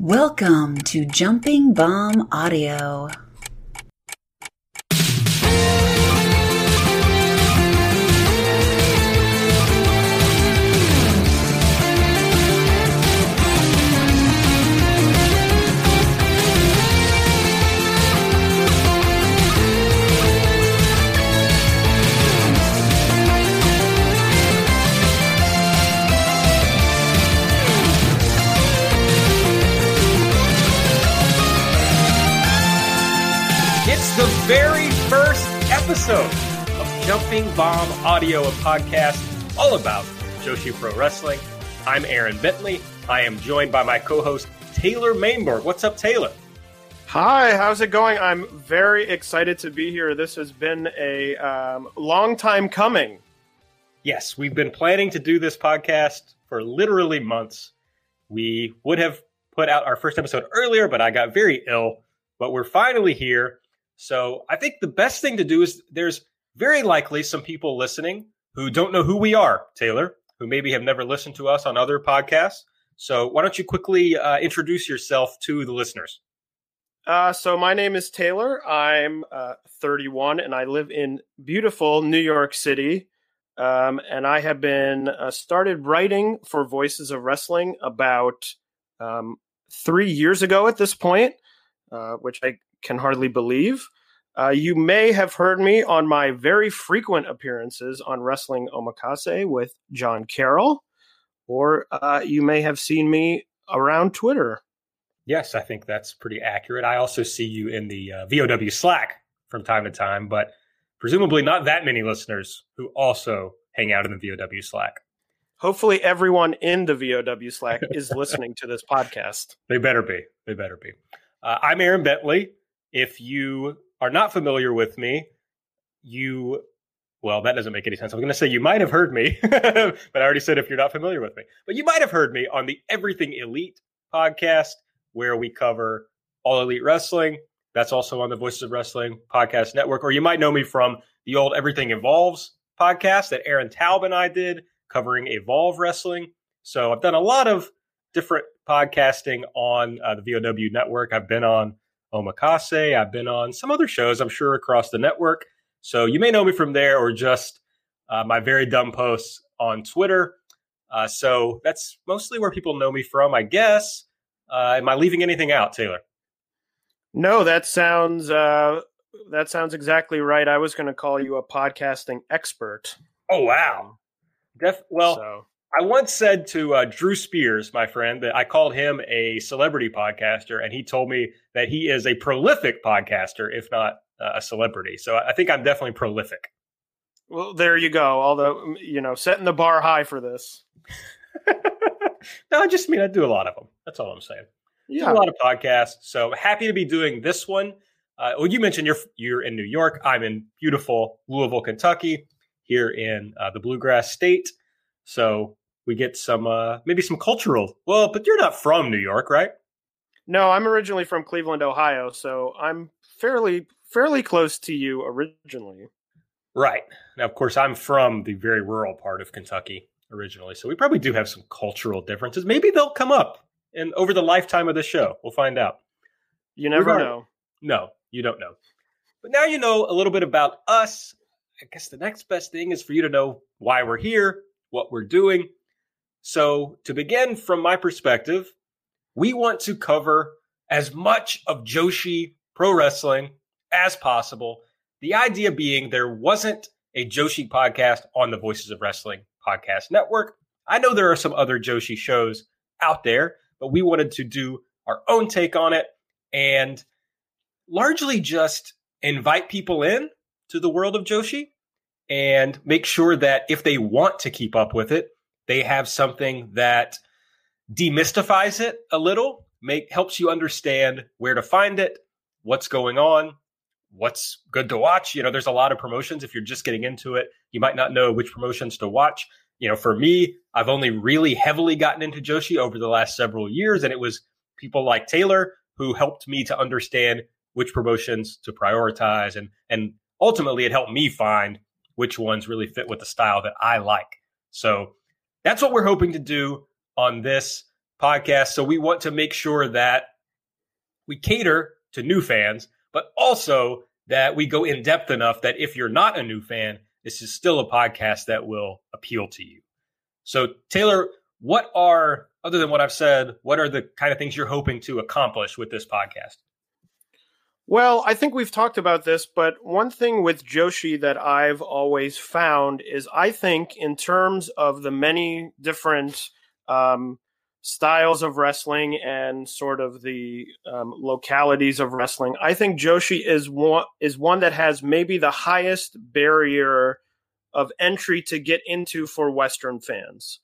Welcome to Jumping Bomb Audio. Episode of Jumping Bomb Audio, a podcast all about Joshi Pro Wrestling. I'm Aaron Bentley. I am joined by my co-host Taylor Maimbourg. What's up, Taylor? Hi, how's it going? I'm very excited to be here. This has been a um, long time coming. Yes, we've been planning to do this podcast for literally months. We would have put out our first episode earlier, but I got very ill. But we're finally here. So I think the best thing to do is there's very likely some people listening who don't know who we are, Taylor, who maybe have never listened to us on other podcasts. So why don't you quickly uh, introduce yourself to the listeners? Uh, so my name is Taylor. I'm uh, 31 and I live in beautiful New York City. Um, and I have been uh, started writing for Voices of Wrestling about um, three years ago at this point, uh, which I can hardly believe. Uh, you may have heard me on my very frequent appearances on Wrestling Omakase with John Carroll, or uh, you may have seen me around Twitter. Yes, I think that's pretty accurate. I also see you in the uh, VOW Slack from time to time, but presumably not that many listeners who also hang out in the VOW Slack. Hopefully, everyone in the VOW Slack is listening to this podcast. They better be. They better be. Uh, I'm Aaron Bentley. If you are not familiar with me, you, well, that doesn't make any sense. I'm going to say you might have heard me, but I already said if you're not familiar with me. But you might have heard me on the Everything Elite podcast, where we cover all elite wrestling. That's also on the Voices of Wrestling podcast network. Or you might know me from the old Everything Evolves podcast that Aaron Taub and I did covering Evolve Wrestling. So I've done a lot of different podcasting on uh, the VOW network. I've been on Omakase. I've been on some other shows, I'm sure, across the network. So you may know me from there or just uh, my very dumb posts on Twitter. Uh, so that's mostly where people know me from, I guess. Uh, am I leaving anything out, Taylor? No, that sounds uh, that sounds exactly right. I was going to call you a podcasting expert. Oh wow! Def- well, So- I once said to uh, Drew Spears, my friend, that I called him a celebrity podcaster, and he told me that he is a prolific podcaster, if not uh, a celebrity. So I think I'm definitely prolific. well, there you go. Although you know, setting the bar high for this. no, I just mean I do a lot of them. That's all I'm saying. Do a lot of podcasts. So happy to be doing this one. Uh, well, you mentioned you're you're in New York. I'm in beautiful Louisville, Kentucky, here in uh, the Bluegrass State. So we get some uh, maybe some cultural. Well, but you're not from New York, right? No, I'm originally from Cleveland, Ohio, so I'm fairly fairly close to you originally. Right. Now, of course, I'm from the very rural part of Kentucky originally, so we probably do have some cultural differences. Maybe they'll come up and over the lifetime of the show. We'll find out. You never know. No, you don't know. But now you know a little bit about us. I guess the next best thing is for you to know why we're here, what we're doing. So, to begin from my perspective, we want to cover as much of Joshi pro wrestling as possible. The idea being there wasn't a Joshi podcast on the Voices of Wrestling podcast network. I know there are some other Joshi shows out there, but we wanted to do our own take on it and largely just invite people in to the world of Joshi and make sure that if they want to keep up with it, they have something that demystifies it a little, make helps you understand where to find it, what's going on, what's good to watch. You know, there's a lot of promotions. If you're just getting into it, you might not know which promotions to watch. You know, for me, I've only really heavily gotten into Joshi over the last several years, and it was people like Taylor who helped me to understand which promotions to prioritize and and ultimately it helped me find which ones really fit with the style that I like. So that's what we're hoping to do on this podcast. So we want to make sure that we cater to new fans, but also that we go in depth enough that if you're not a new fan, this is still a podcast that will appeal to you. So, Taylor, what are, other than what I've said, what are the kind of things you're hoping to accomplish with this podcast? Well, I think we've talked about this, but one thing with Joshi that I've always found is I think, in terms of the many different um, styles of wrestling and sort of the um, localities of wrestling, I think Joshi is one is one that has maybe the highest barrier of entry to get into for Western fans.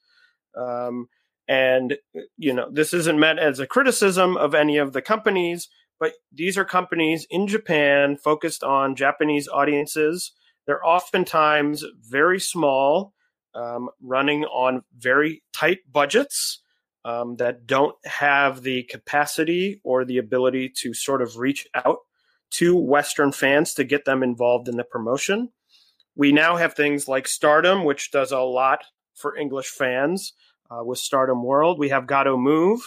Um, and you know, this isn't meant as a criticism of any of the companies, but these are companies in Japan focused on Japanese audiences. They're oftentimes very small, um, running on very tight budgets um, that don't have the capacity or the ability to sort of reach out to Western fans to get them involved in the promotion. We now have things like Stardom, which does a lot for English fans uh, with Stardom World. We have Gatoh Move,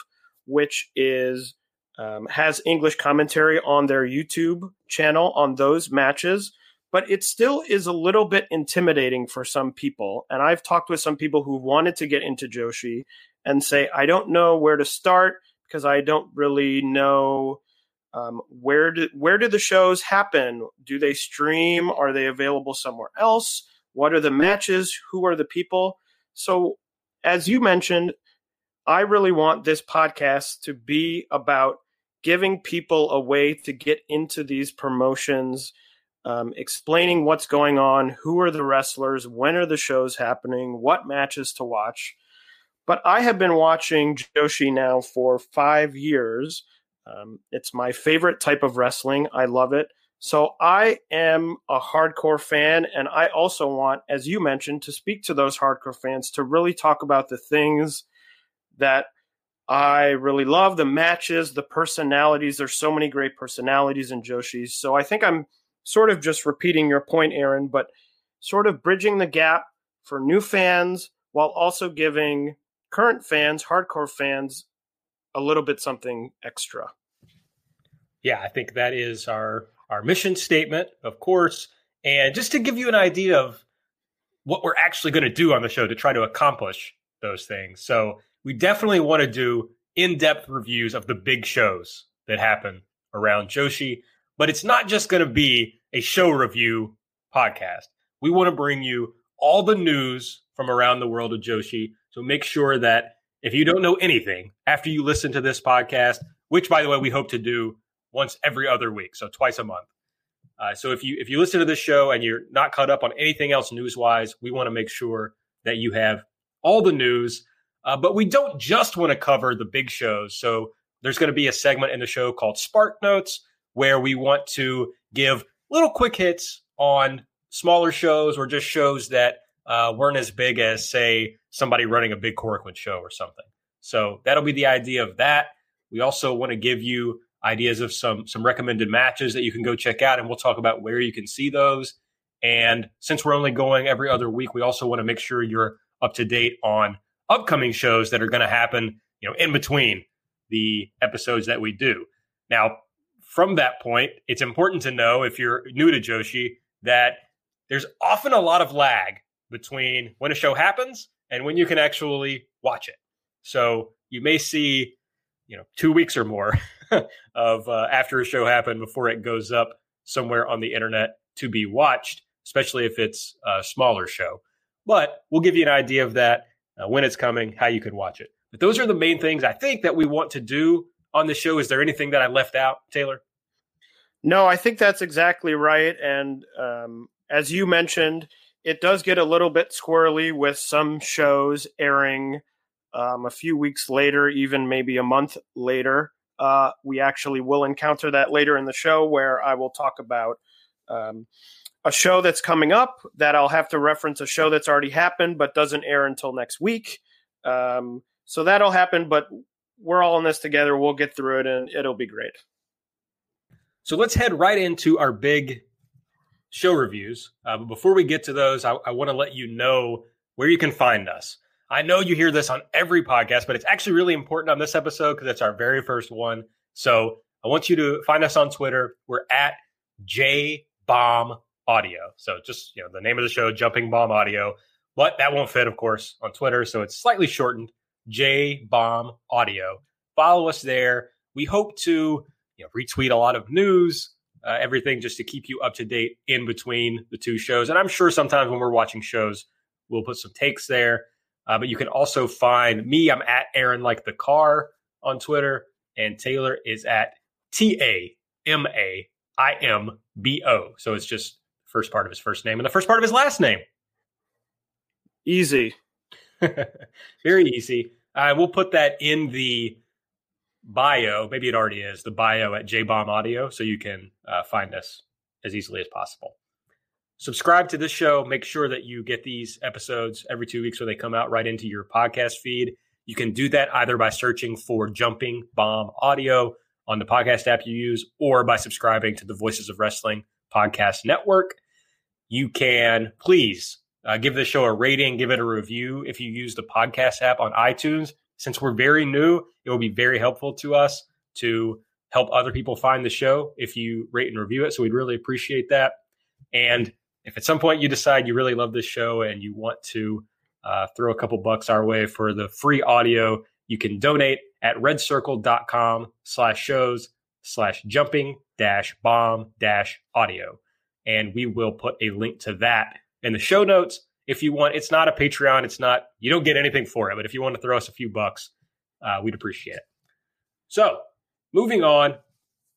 which is um, has English commentary on their YouTube channel on those matches, but it still is a little bit intimidating for some people. And I've talked with some people who wanted to get into Joshi and say, I don't know where to start because I don't really know um, where do where do the shows happen? Do they stream? Are they available somewhere else? What are the matches? Who are the people? So, as you mentioned, I really want this podcast to be about giving people a way to get into these promotions, um, explaining what's going on, who are the wrestlers, when are the shows happening, what matches to watch. But I have been watching Joshi now for five years. Um, it's my favorite type of wrestling. I love it. So I am a hardcore fan, and I also want, as you mentioned, to speak to those hardcore fans to really talk about the things that I really love the matches, the personalities. There's so many great personalities in Joshi's. So I think I'm sort of just repeating your point, Aaron, but sort of bridging the gap for new fans while also giving current fans, hardcore fans, a little bit something extra. Yeah, I think that is our our mission statement, of course. And just to give you an idea of what we're actually going to do on the show to try to accomplish those things. So we definitely want to do in-depth reviews of the big shows that happen around Joshi, but it's not just going to be a show review podcast. We want to bring you all the news from around the world of Joshi. So make sure that if you don't know anything after you listen to this podcast, which by the way we hope to do once every other week, so twice a month. Uh, so if you if you listen to this show and you're not caught up on anything else news wise, we want to make sure that you have all the news. Uh, but we don't just want to cover the big shows. So there's going to be a segment in the show called Spark Notes where we want to give little quick hits on smaller shows or just shows that uh, weren't as big as, say, somebody running a big Korakuen show or something. So that'll be the idea of that. We also want to give you ideas of some some recommended matches that you can go check out, and we'll talk about where you can see those. And since we're only going every other week, we also want to make sure you're up to date on upcoming shows that are going to happen, you know, in between the episodes that we do. Now, from that point, it's important to know if you're new to Joshi that there's often a lot of lag between when a show happens and when you can actually watch it. So you may see, you know, two weeks or more of uh, after a show happened before it goes up somewhere on the internet to be watched, especially if it's a smaller show. But we'll give you an idea of that uh, when it's coming, how you can watch it. But those are the main things I think that we want to do on the show. Is there anything that I left out, Taylor? No, I think that's exactly right. And um, as you mentioned, it does get a little bit squirrely with some shows airing um, a few weeks later, even maybe a month later. Uh, we actually will encounter that later in the show where I will talk about um, a show that's coming up that I'll have to reference a show that's already happened but doesn't air until next week. Um, so that'll happen, but we're all in this together. We'll get through it and it'll be great. So let's head right into our big show reviews. Uh, but before we get to those, I, I want to let you know where you can find us. I know you hear this on every podcast, but it's actually really important on this episode because it's our very first one. So I want you to find us on Twitter. We're at J Bomb Audio. So just you know the name of the show, Jumping Bomb Audio. But that won't fit, of course, on Twitter. So it's slightly shortened, J Bomb Audio. Follow us there. We hope to you know, retweet a lot of news, uh, everything just to keep you up to date in between the two shows. And I'm sure sometimes when we're watching shows, we'll put some takes there. Uh, but you can also find me. I'm at Aaron like the car on Twitter, and Taylor is at T A M A I M B O. So it's just first part of his first name and the first part of his last name. Easy. Very easy. Uh, we'll put that in the bio. Maybe it already is the bio at JBomb Audio, so you can uh, find us as easily as possible. Subscribe to this show. Make sure that you get these episodes every two weeks when they come out right into your podcast feed. You can do that either by searching for Jumping Bomb Audio on the podcast app you use or by subscribing to the Voices of Wrestling podcast network. You can please uh, give the show a rating, give it a review if you use the podcast app on iTunes. Since we're very new, it will be very helpful to us to help other people find the show if you rate and review it. So we'd really appreciate that. And if at some point you decide you really love this show and you want to uh, throw a couple bucks our way for the free audio, you can donate at redcircle.com slash shows slash jumping dash bomb dash audio. And we will put a link to that in the show notes. If you want, it's not a Patreon. It's not, you don't get anything for it. But if you want to throw us a few bucks, uh, we'd appreciate it. So moving on,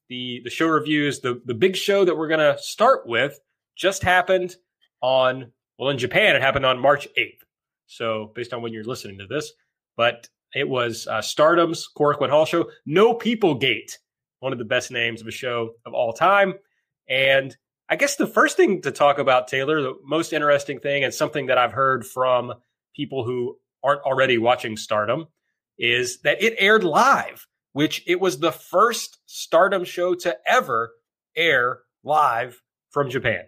the, the show reviews, the, the big show that we're going to start with just happened on, well, in Japan, it happened on March 8th. So based on when you're listening to this, but it was uh, Stardom's Korakuen Hall show. No People Gate, one of the best names of a show of all time. And I guess the first thing to talk about, Taylor, the most interesting thing, and something that I've heard from people who aren't already watching Stardom, is that it aired live, which it was the first Stardom show to ever air live from Japan.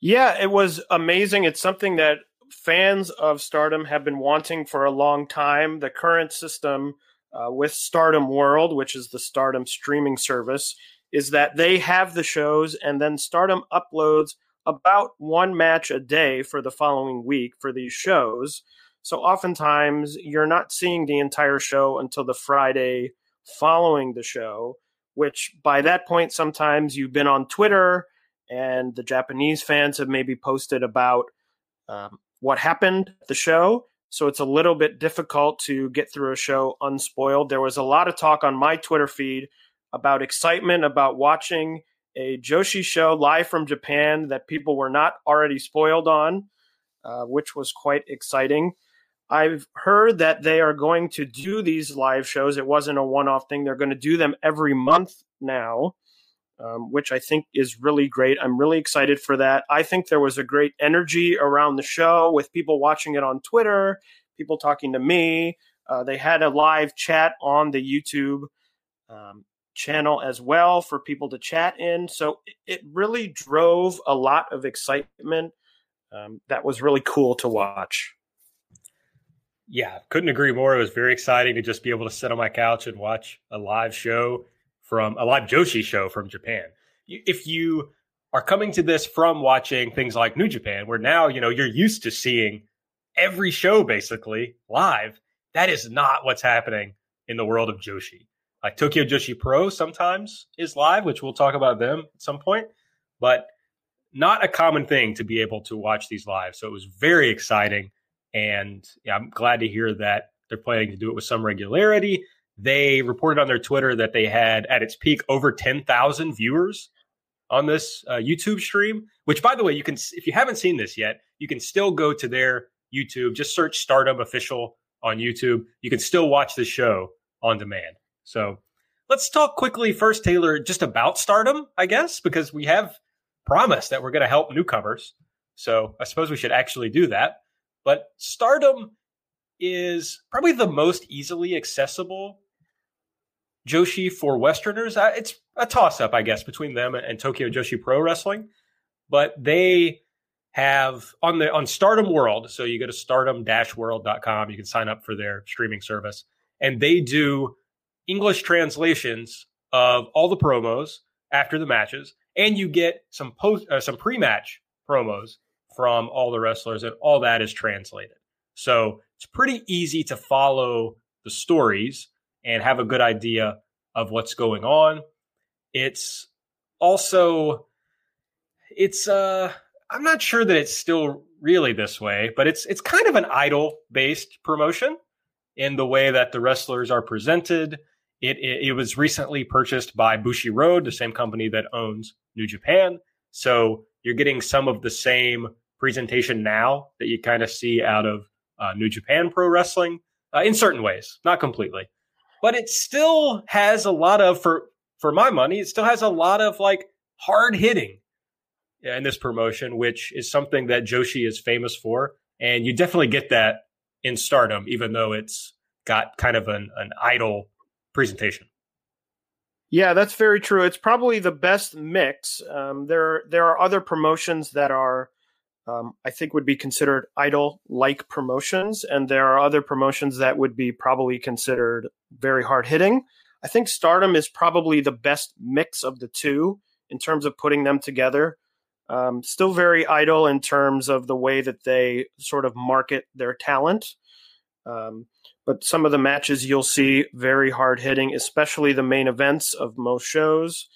Yeah, it was amazing. It's something that fans of Stardom have been wanting for a long time. The current system uh, with Stardom World, which is the Stardom streaming service, is that they have the shows and then Stardom uploads about one match a day for the following week for these shows. So oftentimes you're not seeing the entire show until the Friday following the show, which by that point, sometimes you've been on Twitter and the Japanese fans have maybe posted about um, what happened at the show. So it's a little bit difficult to get through a show unspoiled. There was a lot of talk on my Twitter feed about excitement about watching a Joshi show live from Japan that people were not already spoiled on, uh, which was quite exciting. I've heard that they are going to do these live shows. It wasn't a one off thing. They're going to do them every month now, um, which I think is really great. I'm really excited for that. I think there was a great energy around the show with people watching it on Twitter, people talking to me. Uh, they had a live chat on the YouTube. Um, channel as well for people to chat in. So it really drove a lot of excitement. Um, that was really cool to watch. Yeah, couldn't agree more. It was very exciting to just be able to sit on my couch and watch a live show from a live Joshi show from Japan. If you are coming to this from watching things like New Japan, where now you know you're used to seeing every show basically live, that is not what's happening in the world of Joshi. Like Tokyo Joshi Pro sometimes is live, which we'll talk about them at some point, but not a common thing to be able to watch these live. So it was very exciting. And yeah, I'm glad to hear that they're planning to do it with some regularity. They reported on their Twitter that they had at its peak over 10,000 viewers on this uh, YouTube stream, which by the way, you can, if you haven't seen this yet, you can still go to their YouTube, just search Stardom Official on YouTube. You can still watch the show on demand. So let's talk quickly first, Taylor, just about stardom, I guess, because we have promised that we're going to help newcomers. So I suppose we should actually do that. But stardom is probably the most easily accessible Joshi for Westerners. It's a toss up, I guess, between them and Tokyo Joshi Pro Wrestling. But they have on the on Stardom World. So you go to stardom-world.com, you can sign up for their streaming service and they do English translations of all the promos after the matches and you get some post uh, some pre-match promos from all the wrestlers and all that is translated. So it's pretty easy to follow the stories and have a good idea of what's going on. It's also it's uh I'm not sure that it's still really this way, but it's it's kind of an idol based promotion in the way that the wrestlers are presented. It, it, it was recently purchased by Bushiroad, the same company that owns New Japan. So you're getting some of the same presentation now that you kind of see out of uh, New Japan Pro Wrestling uh, in certain ways, not completely, but it still has a lot of for for my money. It still has a lot of like hard hitting in this promotion, which is something that Joshi is famous for, and you definitely get that in Stardom, even though it's got kind of an, an idol presentation. Yeah, that's very true. It's probably the best mix. Um, there, there are other promotions that are, um, I think, would be considered idol-like promotions, and there are other promotions that would be probably considered very hard-hitting. I think Stardom is probably the best mix of the two in terms of putting them together. Um, still very idol in terms of the way that they sort of market their talent. Um, but some of the matches you'll see very hard hitting, especially the main events of most shows,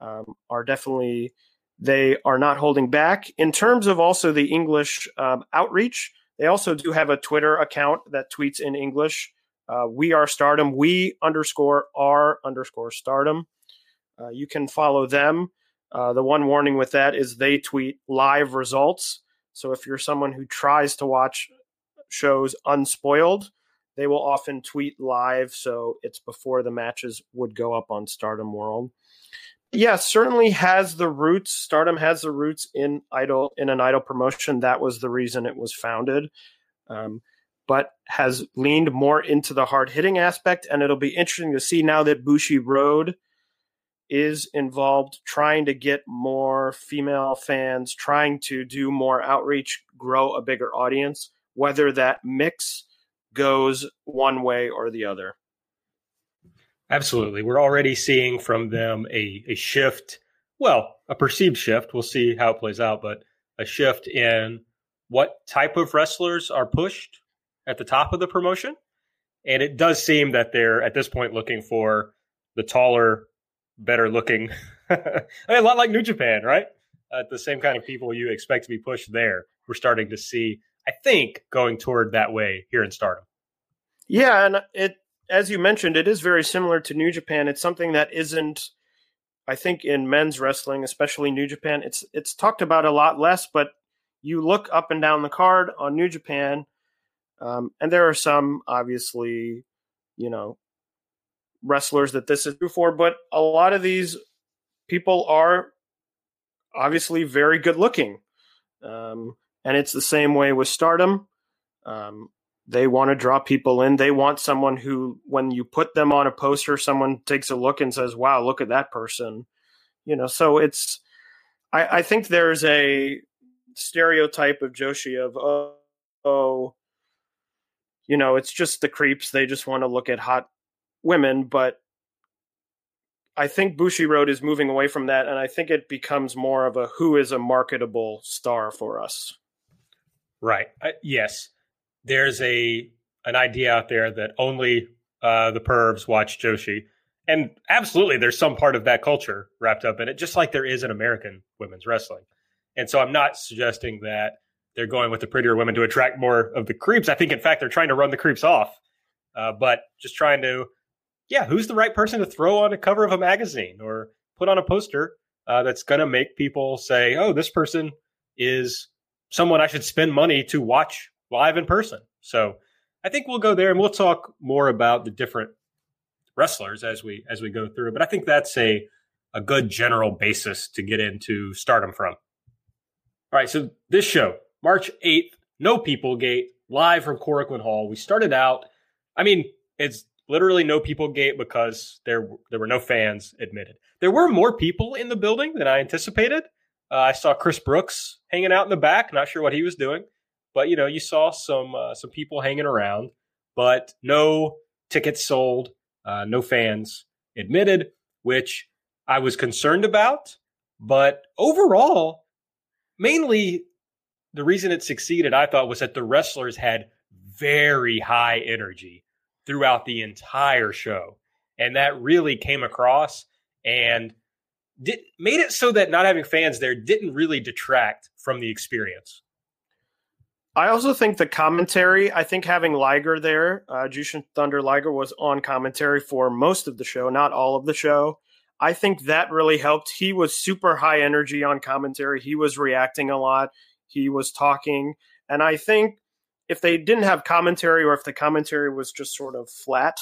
um, are definitely they are not holding back. In terms of also the English um, outreach, they also do have a Twitter account that tweets in English. Uh, we are Stardom. We underscore are underscore Stardom. Uh, you can follow them. Uh, the one warning with that is they tweet live results. So if you're someone who tries to watch shows unspoiled, they will often tweet live. So it's before the matches would go up on Stardom World. Yeah, certainly has the roots. Stardom has the roots in idol in an idol promotion. That was the reason it was founded. Um, but has leaned more into the hard hitting aspect, and it'll be interesting to see now that Bushiroad is involved trying to get more female fans, trying to do more outreach, grow a bigger audience, whether that mix goes one way or the other. Absolutely. We're already seeing from them a, a shift, well, a perceived shift. We'll see how it plays out, but a shift in what type of wrestlers are pushed at the top of the promotion. And it does seem that they're at this point looking for the taller, better looking. I mean, a lot like New Japan, right? Uh, the same kind of people you expect to be pushed there. We're starting to see, I think, going toward that way here in Stardom. Yeah, and it, as you mentioned, it is very similar to New Japan. It's something that isn't, I think, in men's wrestling, especially New Japan. It's it's talked about a lot less, but you look up and down the card on New Japan, um, and there are some obviously, you know, wrestlers that this is true for, but a lot of these people are obviously very good looking. Um, and it's the same way with stardom. Um, they want to draw people in. They want someone who, when you put them on a poster, someone takes a look and says, wow, look at that person. You know, so it's, I, I think there's a stereotype of Joshi of, oh, oh, you know, it's just the creeps. They just want to look at hot women, but I think Bushiroad is moving away from that, and I think it becomes more of a who is a marketable star for us. Right. Uh, yes. There's a an idea out there that only uh, the pervs watch Joshi, and absolutely, there's some part of that culture wrapped up in it, just like there is in American women's wrestling. And so, I'm not suggesting that they're going with the prettier women to attract more of the creeps. I think, in fact, they're trying to run the creeps off, uh, but just trying to yeah, who's the right person to throw on a cover of a magazine or put on a poster uh, that's going to make people say, oh, this person is someone I should spend money to watch live in person. So I think we'll go there and we'll talk more about the different wrestlers as we as we go through. But I think that's a a good general basis to get into stardom from. All right, so this show, March 8th, No People Gate, live from Korakuen Hall. We started out, I mean, it's literally no people gate because there there were no fans admitted. There were more people in the building than I anticipated. Uh, I saw Chris Brooks hanging out in the back. Not sure what he was doing, but you know, you saw some uh, some people hanging around, but no tickets sold, uh, no fans admitted, which I was concerned about. But overall, mainly the reason it succeeded, I thought, was that the wrestlers had very high energy throughout the entire show. And that really came across and did, made it so that not having fans there didn't really detract from the experience. I also think the commentary, I think having Liger there, uh, Jushin Thunder Liger was on commentary for most of the show, not all of the show. I think that really helped. He was super high energy on commentary. He was reacting a lot. He was talking. And I think if they didn't have commentary or if the commentary was just sort of flat,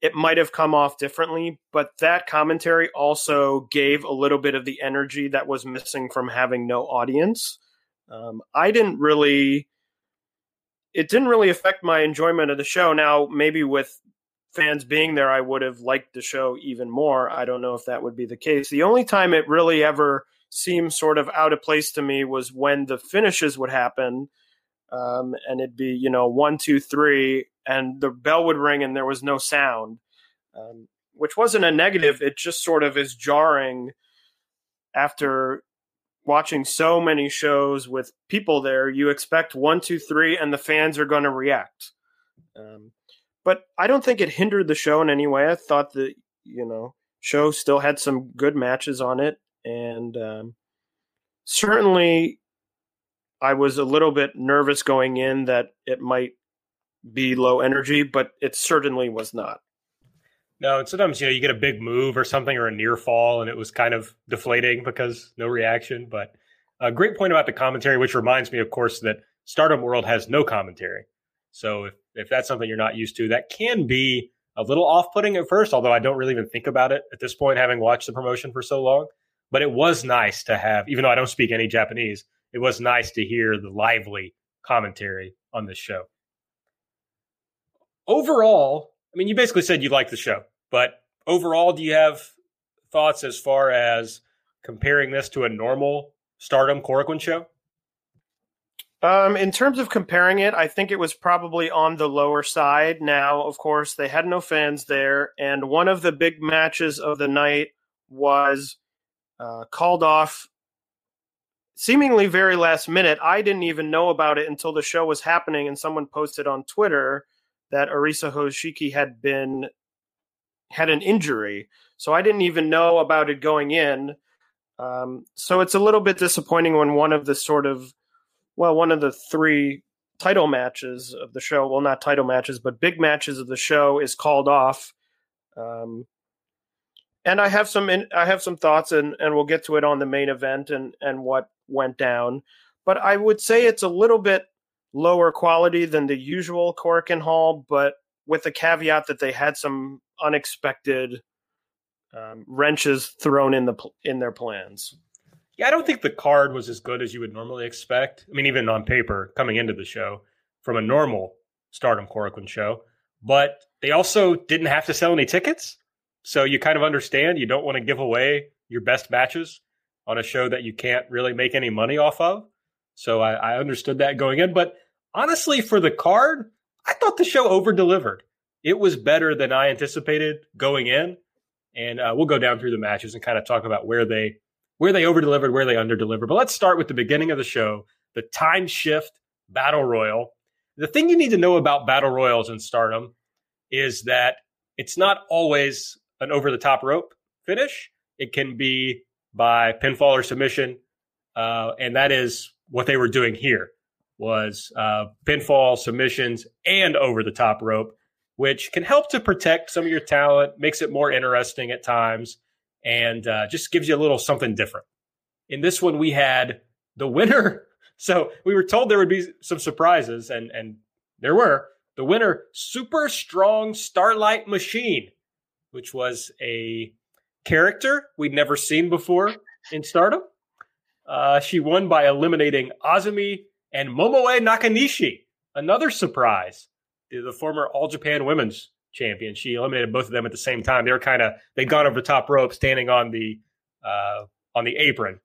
it might have come off differently. But that commentary also gave a little bit of the energy that was missing from having no audience. Um, I didn't really, it didn't really affect my enjoyment of the show. Now, maybe with fans being there, I would have liked the show even more. I don't know if that would be the case. The only time it really ever seemed sort of out of place to me was when the finishes would happen. Um, and it'd be, you know, one, two, three, and the bell would ring and there was no sound, um, which wasn't a negative. It just sort of is jarring after watching so many shows with people there. You expect one, two, three, and the fans are going to react. Um, but I don't think it hindered the show in any way. I thought the you know show still had some good matches on it, and um, certainly I was a little bit nervous going in that it might be low energy, but it certainly was not. No, and sometimes you know you get a big move or something or a near fall, and it was kind of deflating because no reaction. But a great point about the commentary, which reminds me, of course, that Stardom World has no commentary. So if, if that's something you're not used to, that can be a little off putting at first, although I don't really even think about it at this point, having watched the promotion for so long. But it was nice to have, even though I don't speak any Japanese, it was nice to hear the lively commentary on this show. Overall, I mean, you basically said you like the show, but overall, do you have thoughts as far as comparing this to a normal Stardom Korakuen show? Um, in terms of comparing it, I think it was probably on the lower side. Now, of course, they had no fans there, and one of the big matches of the night was uh, called off seemingly very last minute. I didn't even know about it until the show was happening, and someone posted on Twitter that Arisa Hoshiki had been had an injury, so I didn't even know about it going in. Um, so it's a little bit disappointing when one of the sort of well, one of the three title matches of the show, well, not title matches, but big matches of the show is called off. Um, and I have some, in, I have some thoughts, and and we'll get to it on the main event and and what went down. But I would say it's a little bit lower quality than the usual Korakuen Hall, but with the caveat that they had some unexpected um, wrenches thrown in the in their plans. Yeah, I don't think the card was as good as you would normally expect. I mean, even on paper, coming into the show from a normal Stardom Korakuen show, but they also didn't have to sell any tickets. So you kind of understand you don't want to give away your best matches on a show that you can't really make any money off of. So I, I understood that going in. But honestly, for the card, I thought the show over delivered. It was better than I anticipated going in. And uh, we'll go down through the matches and kind of talk about where they where they over delivered, where they under delivered. But let's start with the beginning of the show the time shift battle royal. The thing you need to know about battle royals in stardom is that it's not always an over the top rope finish, it can be by pinfall or submission. Uh, and that is what they were doing here was uh, pinfall submissions and over the top rope which can help to protect some of your talent makes it more interesting at times and uh, just gives you a little something different. In this one, we had the winner. So we were told there would be some surprises, and and there were. The winner, Super Strong Starlight Machine, which was a character we'd never seen before in Stardom. Uh, she won by eliminating Azumi and Momoe Nakanishi. Another surprise. The former All Japan Women's champion. She eliminated both of them at the same time. They were kind of they'd gone over the top rope, standing on the uh, on the apron.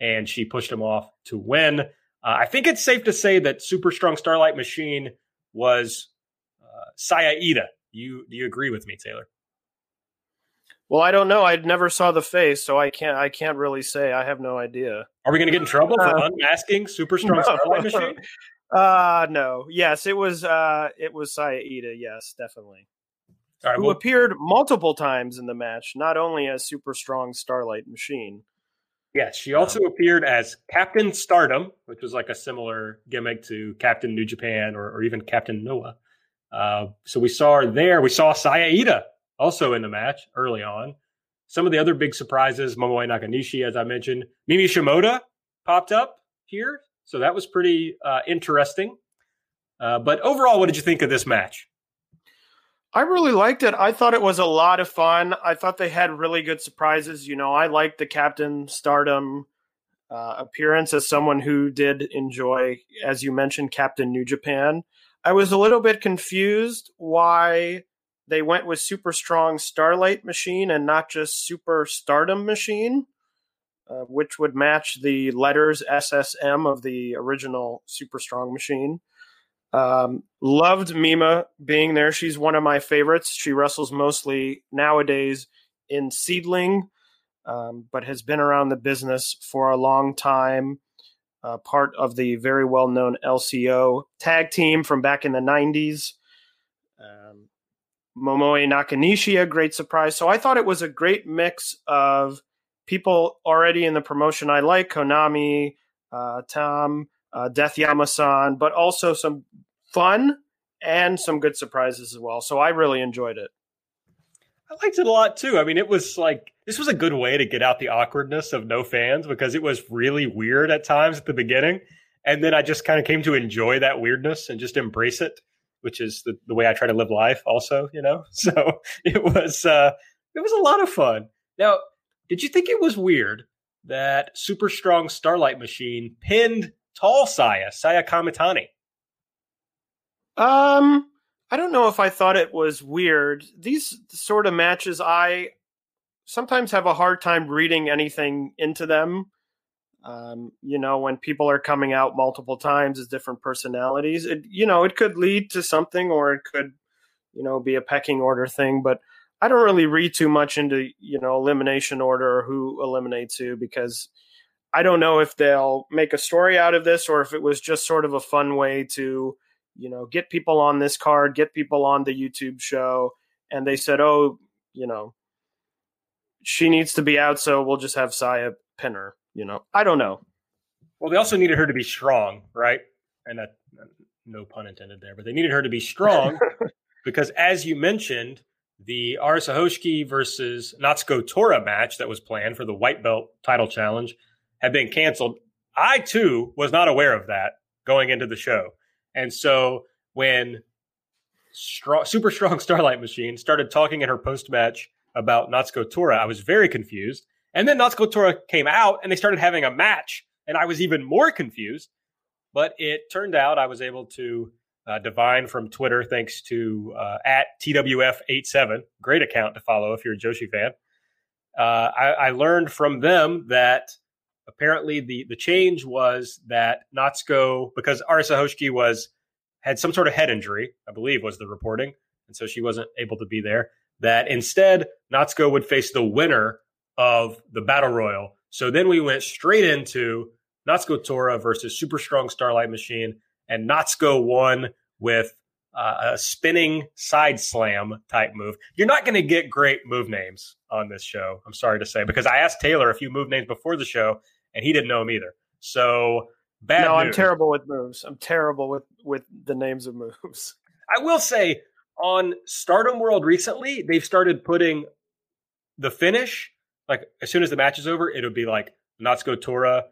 and she pushed them off to win. Uh, I think it's safe to say that Super Strong Starlight Machine was uh. You do you agree with me, Taylor? Well, I don't know. I never saw the face, so I can't. I can't really say. I have no idea. Are we going to get in trouble for uh, unmasking Super Strong no. Starlight Machine? Uh no. Yes, it was. Uh It was Saya Yes, definitely. Right, who well, appeared multiple times in the match, not only as Super Strong Starlight Machine. Yes, she also um, appeared as Captain Stardom, which was like a similar gimmick to Captain New Japan or, or even Captain Noah. Uh, so we saw her there. We saw Saya Iida also in the match early on. Some of the other big surprises, Momoe Nakanishi, as I mentioned, Mima Shimoda popped up here. So that was pretty uh, interesting. Uh, but overall, what did you think of this match? I really liked it. I thought it was a lot of fun. I thought they had really good surprises. You know, I liked the Captain Stardom uh, appearance as someone who did enjoy, as you mentioned, Captain New Japan. I was a little bit confused why they went with Super Strong Starlight Machine and not just Super Stardom Machine, uh, which would match the letters SSM of the original Super Strong Machine. Um, loved Mima being there. She's one of my favorites. She wrestles mostly nowadays in SEAdLINNNG, um, but has been around the business for a long time. Uh, part of the very well known LCO tag team from back in the 90s. Um, Momoe Nakanishi, a great surprise. So I thought it was a great mix of people already in the promotion I like Konami, uh, Tam, uh, Death Yamasan, but also some fun and some good surprises as well. So I really enjoyed it. I liked it a lot too. I mean, it was like this was a good way to get out the awkwardness of no fans because it was really weird at times at the beginning. And then I just kind of came to enjoy that weirdness and just embrace it, which is the, the way I try to live life also, you know? So it was uh it was a lot of fun. Now, did you think it was weird that Super Strong Starlight Machine pinned Tall Saya, Saya Kamitani? Um, I don't know if I thought it was weird. These sort of matches, I sometimes have a hard time reading anything into them. Um, you know, when people are coming out multiple times as different personalities, it you know it could lead to something, or it could you know be a pecking order thing. But I don't really read too much into you know elimination order or who eliminates who because I don't know if they'll make a story out of this or if it was just sort of a fun way to you know, get people on this card, get people on the YouTube show. And they said, oh, you know, she needs to be out, so we'll just have Saya pin her. You know, I don't know. Well, they also needed her to be strong, right? And that, no pun intended there, but they needed her to be strong because, as you mentioned, the Arisa Hoshiki versus Natsuko Tora match that was planned for the white belt title challenge had been canceled. I too was not aware of that going into the show. And so when strong, super strong Starlight Machine started talking in her post match about Natsuko Tora, I was very confused. And then Natsuko Tora came out and they started having a match, and I was even more confused. But it turned out I was able to uh, divine from Twitter, thanks to uh, at TWF87, great account to follow if you're a Joshi fan. Uh, I, I, learned from them that apparently the the change was that Natsuko because Arisa Hoshiki was had some sort of head injury, I believe was the reporting, and so she wasn't able to be there. That instead Natsuko would face the winner of the battle royal. So then we went straight into Natsuko Tora versus Super Strong Starlight Machine, and Natsuko won with uh, a spinning side slam type move. You're not going to get great move names on this show. I'm sorry to say because I asked Taylor a few move names before the show, and he didn't know them either. So bad. No, news. I'm terrible with moves. I'm terrible with with the names of moves. I will say on Stardom World recently, they've started putting the finish like as soon as the match is over, it'll be like Natsuko Tora,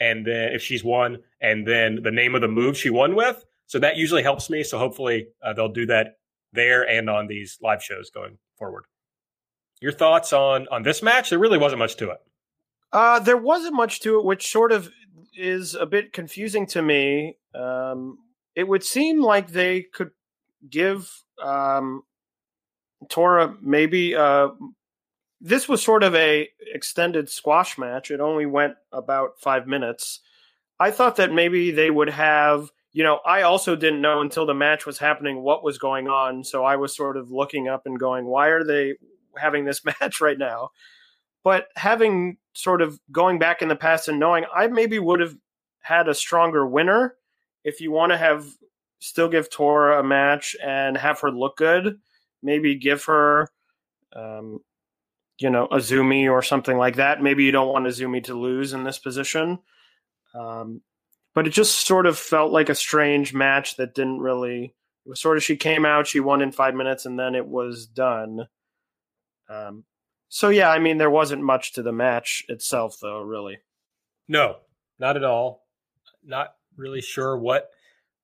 and then if she's won, and then the name of the move she won with. So that usually helps me. So hopefully uh, they'll do that there and on these live shows going forward. Your thoughts on on this match? There really wasn't much to it. Uh, there wasn't much to it, which sort of is a bit confusing to me. Um, it would seem like they could give um, Tora maybe uh, this was sort of a extended squash match. It only went about five minutes. I thought that maybe they would have, you know, I also didn't know until the match was happening what was going on. So I was sort of looking up and going, why are they having this match right now? But having sort of going back in the past and knowing, I maybe would have had a stronger winner if you want to have still give Tora a match and have her look good. Maybe give her um, you know, Azumi or something like that. Maybe you don't want Azumi to lose in this position. Um, but it just sort of felt like a strange match that didn't really. It was sort of she came out, she won in five minutes, and then it was done. Um, so yeah, I mean, there wasn't much to the match itself, though. Really, no, not at all. Not really sure what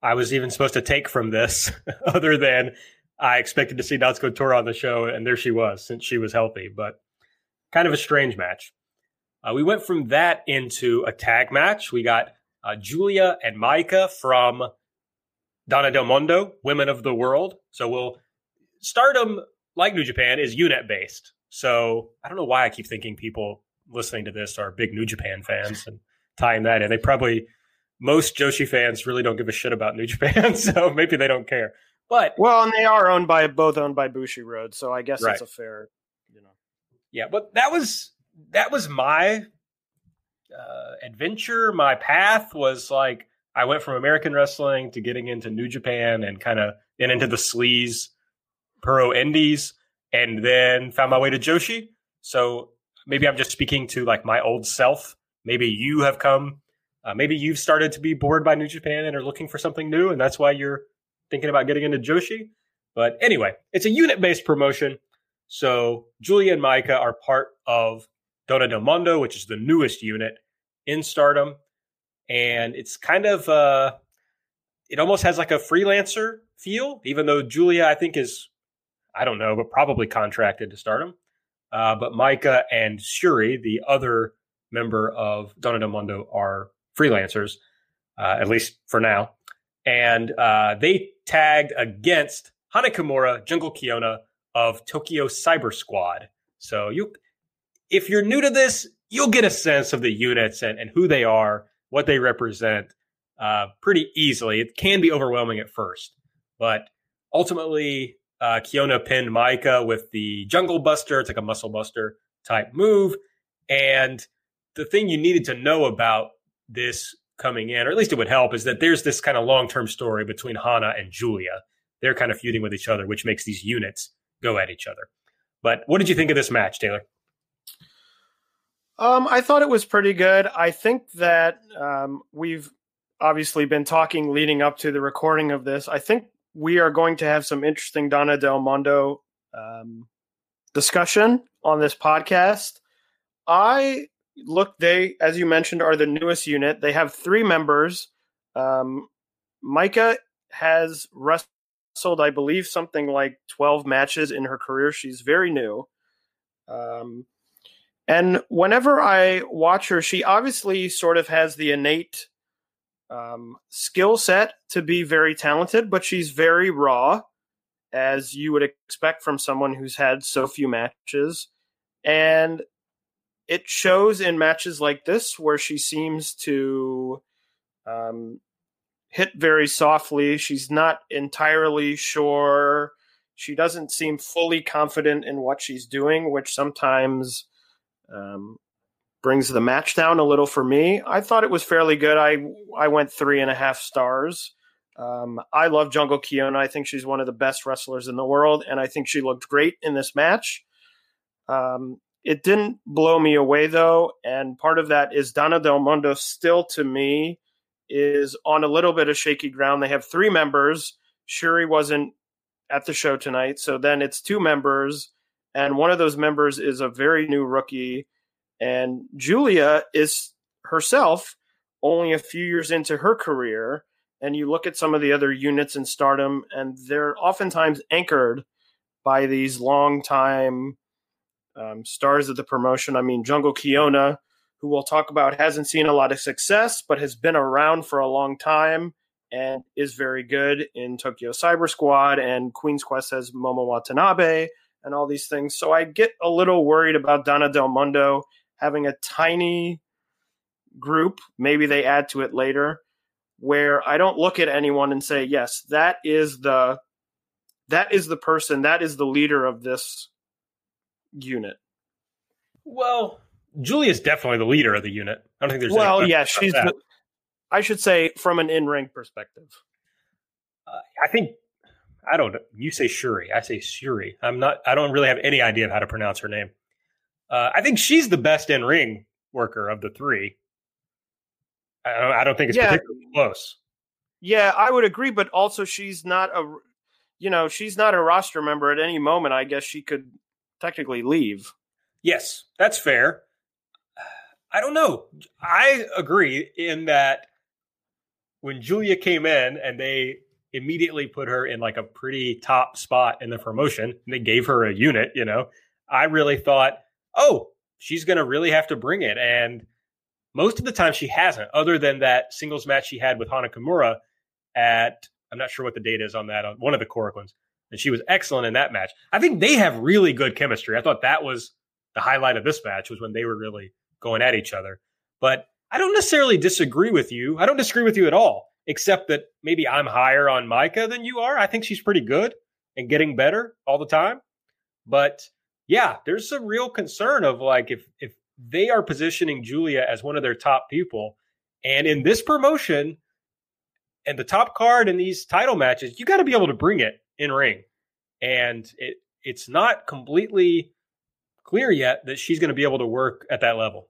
I was even supposed to take from this, other than I expected to see Natsuko Tora on the show, and there she was, since she was healthy. But kind of a strange match. Uh, we went from that into a tag match. We got uh, Giulia and Maika from Donna Del Mondo, Women of the World. So we'll Stardom, like New Japan, is unit based. So I don't know why I keep thinking people listening to this are big New Japan fans and tying that in. They probably most Joshi fans really don't give a shit about New Japan, so maybe they don't care. But well, and they are owned by both owned by Bushiroad, so I guess right. it's a fair you know. yeah, but that was that was my uh, adventure. My path was like I went from American wrestling to getting into New Japan and kind of and into the sleaze pro indies, and then found my way to Joshi. So maybe I'm just speaking to like my old self. Maybe you have come. Uh, maybe you've started to be bored by New Japan and are looking for something new, and that's why you're thinking about getting into Joshi. But anyway, it's a unit based promotion. So Giulia and Maika are part of Donna Del Mondo, which is the newest unit in Stardom, and it's kind of uh, it almost has like a freelancer feel, even though Giulia, I think is I don't know, but probably contracted to Stardom. Uh, but Maika and Syuri, the other member of Donna Del Mondo, are freelancers, uh, at least for now. And uh, they tagged against Hana Kimura, Jungle Kyona of Tokyo Cyber Squad. So you, if you're new to this, you'll get a sense of the units and, and who they are, what they represent, uh, pretty easily. It can be overwhelming at first, but ultimately, uh, Kyona pinned Maika with the Jungle Buster. It's like a muscle buster type move. And the thing you needed to know about this coming in, or at least it would help, is that there's this kind of long term story between Hana and Giulia. They're kind of feuding with each other, which makes these units go at each other. But what did you think of this match, Taylor? Um, I thought it was pretty good. I think that um, we've obviously been talking leading up to the recording of this. I think we are going to have some interesting Donna Del Mondo um, discussion on this podcast. I look, they, as you mentioned, are the newest unit. They have three members. Um, Maika has wrestled wrestled, I believe, something like 12 matches in her career. She's very new. Um, and whenever I watch her, she obviously sort of has the innate um, skill set to be very talented, but she's very raw, as you would expect from someone who's had so few matches. And it shows in matches like this where she seems to um, hit very softly. She's not entirely sure. She doesn't seem fully confident in what she's doing, which sometimes um, brings the match down a little for me. I thought it was fairly good. I I went three and a half stars. Um, I love Jungle Kyona. I think she's one of the best wrestlers in the world, and I think she looked great in this match. Um, it didn't blow me away though, and part of that is Donna Del Mondo still to me is on a little bit of shaky ground. They have three members. Shuri wasn't at the show tonight, so then it's two members, and one of those members is a very new rookie, and Giulia is herself only a few years into her career. And you look at some of the other units in Stardom, and they're oftentimes anchored by these long time um, stars of the promotion. I mean, Jungle Kyona, who we'll talk about, hasn't seen a lot of success, but has been around for a long time and is very good in Tokyo Cyber Squad. And Queen's Quest has Momo Watanabe and all these things. So I get a little worried about Donna Del Mondo having a tiny group. Maybe they add to it later, where I don't look at anyone and say, "Yes, that is the that is the person, that is the leader of this unit." Well, Giulia's definitely the leader of the unit. I don't think there's. Well, yeah, she's. The, I should say from an in-ring perspective. Uh, I think I don't. You say Shuri. I say Shuri. I'm not. I don't really have any idea of how to pronounce her name. Uh, I think she's the best in ring worker of the three. I don't, I don't think it's yeah. particularly close. Yeah, I would agree, but also she's not a, you know, she's not a roster member at any moment. I guess she could technically leave. Yes, that's fair. I don't know. I agree in that when Giulia came in and they immediately put her in like a pretty top spot in the promotion, and they gave her a unit, you know, I really thought, oh, she's going to really have to bring it. And most of the time she hasn't, other than that singles match she had with Hana Kimura at, I'm not sure what the date is on that, on one of the Korakuens. And she was excellent in that match. I think they have really good chemistry. I thought that was the highlight of this match was when they were really going at each other. But I don't necessarily disagree with you. I don't disagree with you at all, except that maybe I'm higher on Maika than you are. I think she's pretty good and getting better all the time. But yeah, there's some real concern of like if if they are positioning Giulia as one of their top people, and in this promotion and the top card in these title matches, you got to be able to bring it in ring, and it it's not completely clear yet that she's going to be able to work at that level.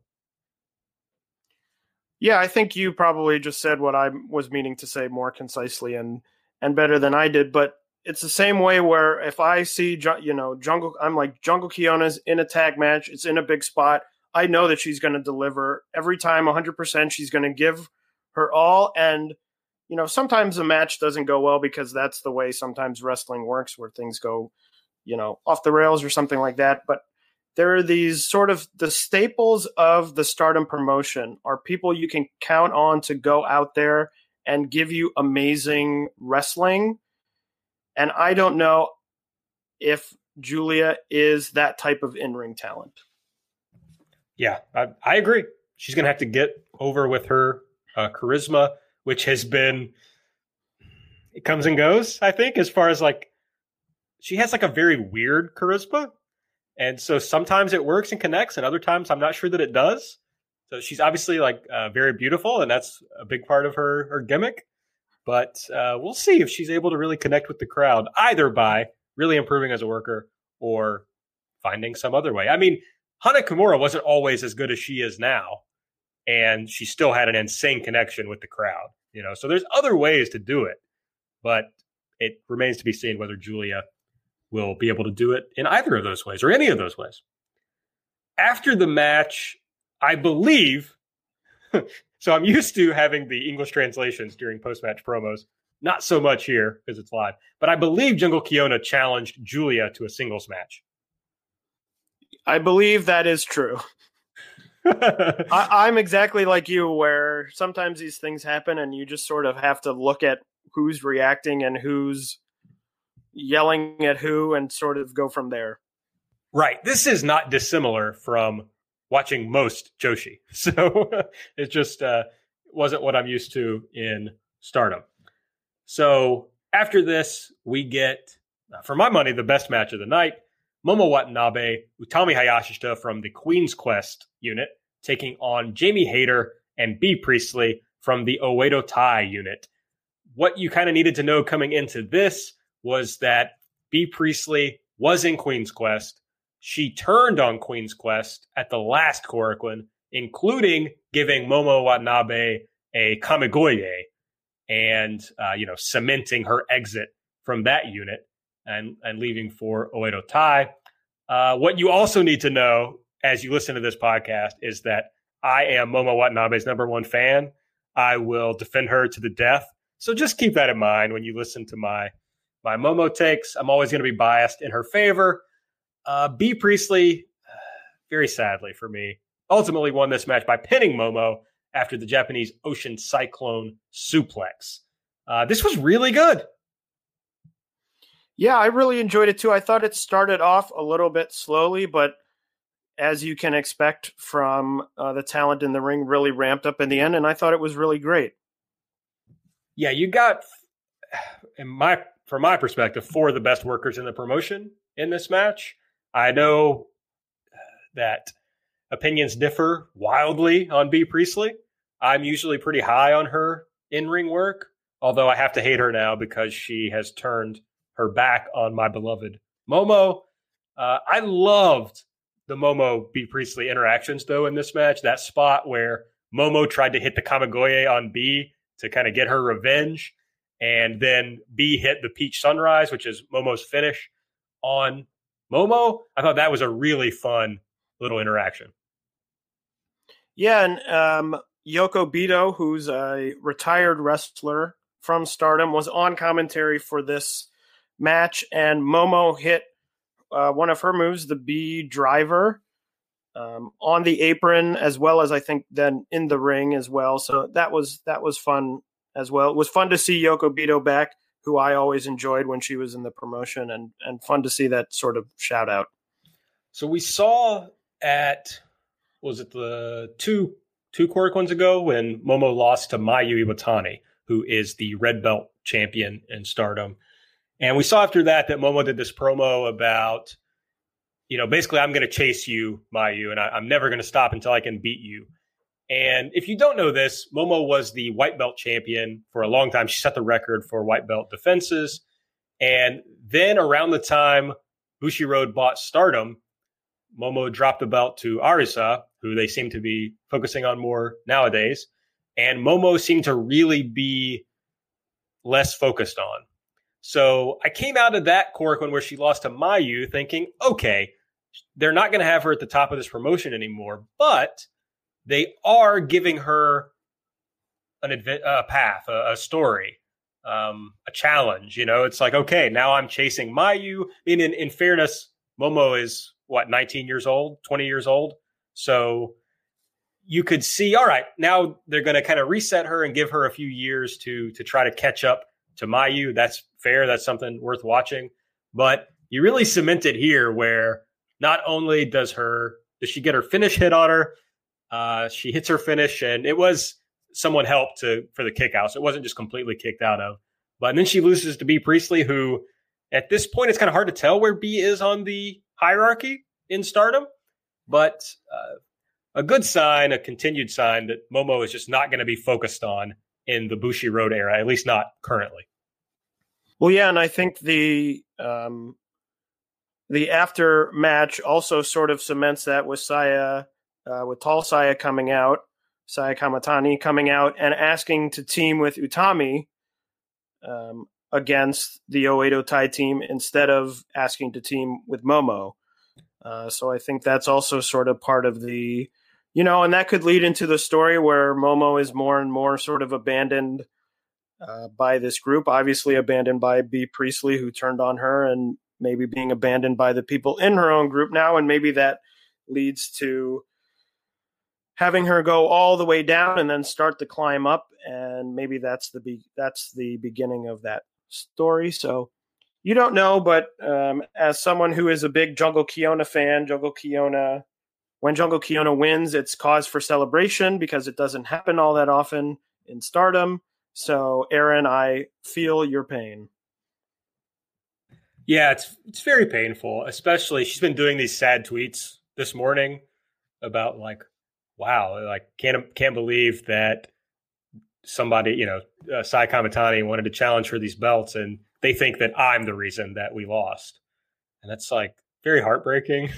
Yeah, I think you probably just said what I was meaning to say more concisely and and better than I did. But it's the same way where if I see you know Jungle, I'm like Jungle Kyona's in a tag match. It's in a big spot. I know that she's going to deliver every time 100%. She's going to give her all. And, you know, sometimes a match doesn't go well because that's the way sometimes wrestling works where things go, you know, off the rails or something like that. But there are these sort of the staples of the stardom promotion are people you can count on to go out there and give you amazing wrestling. And I don't know if Giulia is that type of in ring talent. Yeah, I, I agree. She's going to have to get over with her uh, charisma, which has been, it comes and goes, I think, as far as like, she has like a very weird charisma and so sometimes it works and connects, and other times I'm not sure that it does. So she's obviously like uh, very beautiful, and that's a big part of her her gimmick. But uh, we'll see if she's able to really connect with the crowd, either by really improving as a worker or finding some other way. I mean, Hana Kimura wasn't always as good as she is now, and she still had an insane connection with the crowd. You know, so there's other ways to do it, but it remains to be seen whether Giulia will be able to do it in either of those ways or any of those ways. After the match, I believe, so I'm used to having the English translations during post match promos. Not so much here because it's live, but I believe Jungle Kyona challenged Giulia to a singles match. I believe that is true. I, am exactly like you, where sometimes these things happen and you just sort of have to look at who's reacting and who's yelling at who and sort of go from there. Right. This is not dissimilar from watching most Joshi. So it just uh, wasn't what I'm used to in stardom. So after this, we get, uh, for my money, the best match of the night. Momo Watanabe, Utami Hayashishita from the Queen's Quest unit, taking on Jamie Hayter and Bea Priestley from the Oedo Tai unit. What you kind of needed to know coming into this was that Bea Priestley was in Queen's Quest. She turned on Queen's Quest at the last Korakuen, including giving Momo Watanabe a Kamigoye and, uh, you know, cementing her exit from that unit and, and leaving for Oedo Tai. Uh, what you also need to know as you listen to this podcast is that I am Momo Watanabe's number one fan. I will defend her to the death. So just keep that in mind when you listen to my my Momo takes. I'm always going to be biased in her favor. Uh, Bea Priestley, very sadly for me, ultimately won this match by pinning Momo after the Japanese Ocean Cyclone suplex. Uh, this was really good. Yeah, I really enjoyed it too. I thought it started off a little bit slowly, but as you can expect from uh, the talent in the ring, really ramped up in the end, and I thought it was really great. Yeah, you got, in my from my perspective, four of the best workers in the promotion in this match. I know that opinions differ wildly on Bea Priestley. I'm usually pretty high on her in ring work, although I have to hate her now because she has turned her back on my beloved Momo. Uh, I loved the Momo Bea Priestley interactions though in this match. That spot where Momo tried to hit the Kamigoye on Bea to kind of get her revenge, and then Bea hit the Peach Sunrise, which is Momo's finish on Momo. I thought that was a really fun little interaction. Yeah, and um, Yoko Bito, who's a retired wrestler from Stardom, was on commentary for this match, and Momo hit uh, one of her moves, the B driver, um, on the apron as well as I think then in the ring as well. So that was that was fun as well. It was fun to see Yoko Bito back, who I always enjoyed when she was in the promotion, and and fun to see that sort of shout out. So we saw at was it the two two Korakuens ago when Momo lost to Mayu Iwatani, who is the red belt champion in Stardom. And we saw after that that Momo did this promo about, you know, basically, I'm going to chase you, Mayu, and I, am never going to stop until I can beat you. And if you don't know this, Momo was the white belt champion for a long time. She set the record for white belt defenses. And then around the time Bushiroad bought Stardom, Momo dropped the belt to Arisa, who they seem to be focusing on more nowadays. And Momo seemed to really be less focused on. So I came out of that Korakuen where she lost to Mayu thinking, okay, they're not going to have her at the top of this promotion anymore, but they are giving her an adv- a path, a, a story, um, a challenge. You know, it's like, okay, now I'm chasing Mayu. I mean, in, in fairness, Momo is what, 19 years old, 20 years old. So you could see, all right, now they're going to kind of reset her and give her a few years to to try to catch up to Mayu. That's fair. That's something worth watching. But you really cement it here where not only does her does she get her finish hit on her, uh, she hits her finish, and it was someone helped to for the kick out. So it wasn't just completely kicked out of. But then she loses to Bea Priestley, who at this point it's kind of hard to tell where Bea is on the hierarchy in stardom. But uh, a good sign, a continued sign that Momo is just not going to be focused on in the Bushiroad era, at least not currently. Well, yeah, and I think the um, the after match also sort of cements that with Saya, uh, with Tall Saya coming out, Saya Kamitani coming out and asking to team with Utami um, against the Oedo Tai team instead of asking to team with Momo. Uh, so I think that's also sort of part of the, you know, and that could lead into the story where Momo is more and more sort of abandoned uh, by this group, obviously abandoned by Bea Priestley, who turned on her, and maybe being abandoned by the people in her own group now. And maybe that leads to having her go all the way down and then start to climb up. And maybe that's the be- that's the beginning of that story. So you don't know, but um, as someone who is a big Jungle Kyona fan, Jungle Kyona, when Jungle Kyona wins, it's cause for celebration because it doesn't happen all that often in Stardom. So, Aaron, I feel your pain. Yeah, it's it's very painful. Especially, she's been doing these sad tweets this morning about like, wow, like can't can't believe that somebody, you know, uh, Sai Kamitani wanted to challenge for these belts, and they think that I'm the reason that we lost, and that's like very heartbreaking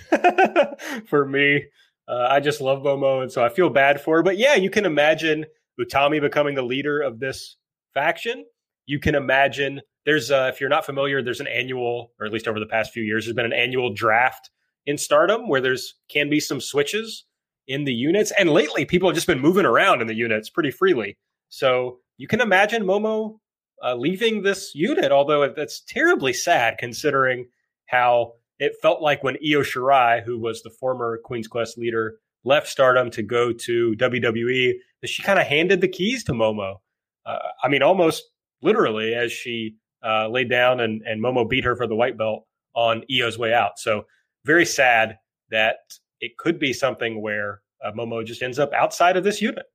for me. Uh, I just love Momo, and so I feel bad for her. But yeah, you can imagine Utami becoming the leader of this faction, you can imagine there's if you're not familiar, there's an annual, or at least over the past few years, there's been an annual draft in Stardom where there's can be some switches in the units, and lately people have just been moving around in the units pretty freely. So you can imagine Momo uh, leaving this unit, although that's terribly sad considering how it felt like when Io Shirai, who was the former Queen's Quest leader, left Stardom to go to WWE, she kind of handed the keys to Momo. Uh, I mean, almost literally as she uh, laid down and, and Momo beat her for the white belt on Io's way out. So very sad that it could be something where uh, Momo just ends up outside of this unit.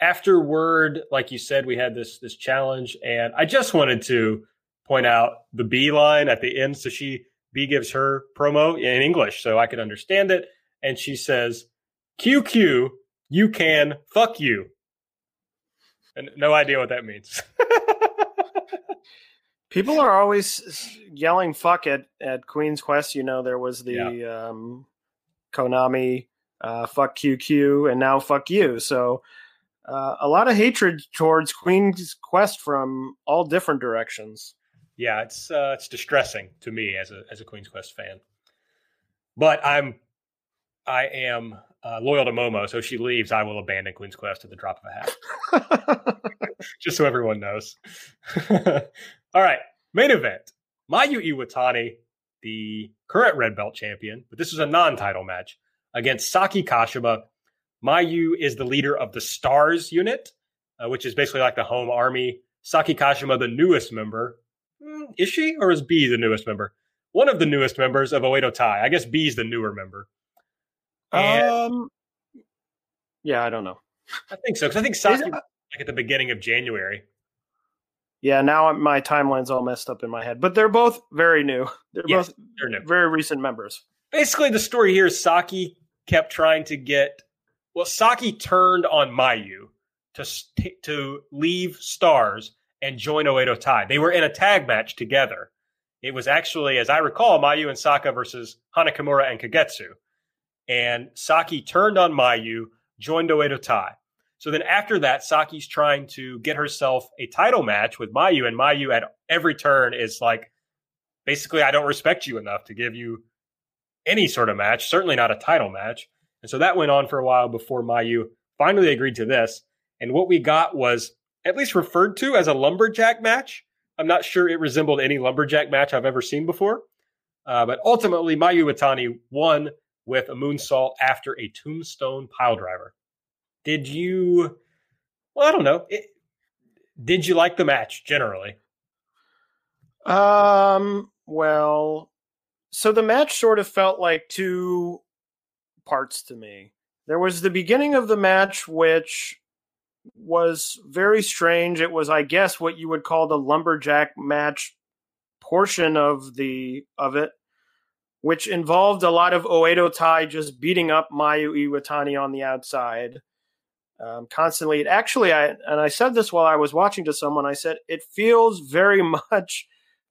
Afterward, like you said, we had this this challenge, and I just wanted to point out the Bea line at the end. So she Bea gives her promo in English so I could understand it, and she says, "QQ, you can fuck you." And no idea what that means. People are always yelling "fuck" at at Queen's Quest. You know, there was the yeah. um, Konami uh, "fuck QQ" and now "fuck you." So uh, a lot of hatred towards Queen's Quest from all different directions. Yeah, it's uh, it's distressing to me as a as a Queen's Quest fan. But I'm I am uh, loyal to Momo, so if she leaves, I will abandon Queen's Quest at the drop of a hat. Just so everyone knows. All right, main event. Mayu Iwatani, the current red belt champion, but this was a non-title match against Saki Kashima. Mayu is the leader of the Stars unit, uh, which is basically like the home army. Saki Kashima, the newest member. Mm, is she or is Bea the newest member? One of the newest members of Oedo Tai. I guess Bea is the newer member. And um, yeah, I don't know. I think so because I think Saki like at the beginning of January. Yeah, now my timeline's all messed up in my head, but they're both very new. They're yes, both they're new. very recent members. Basically, the story here is Saki kept trying to get. Well, Saki turned on Mayu to to leave Stars and join Oedo Tai. They were in a tag match together. It was actually, as I recall, Mayu and Saka versus Hana Kimura and Kagetsu and Saki turned on Mayu, joined Oedo Tai. So then after that, Saki's trying to get herself a title match with Mayu, and Mayu at every turn is like, basically, I don't respect you enough to give you any sort of match, certainly not a title match. And so that went on for a while before Mayu finally agreed to this. And what we got was at least referred to as a lumberjack match. I'm not sure it resembled any lumberjack match I've ever seen before. Uh, but ultimately, Mayu Iwatani won with a moonsault after a tombstone pile driver. Did you? Well, I don't know. It, did you like the match generally? Um. Well, so the match sort of felt like two parts to me. There was the beginning of the match, which was very strange. It was, I guess, what you would call the lumberjack match portion of the of it which involved a lot of Oedo Tai just beating up Mayu Iwatani on the outside um, constantly. It actually, I and I said this while I was watching to someone. I said it feels very much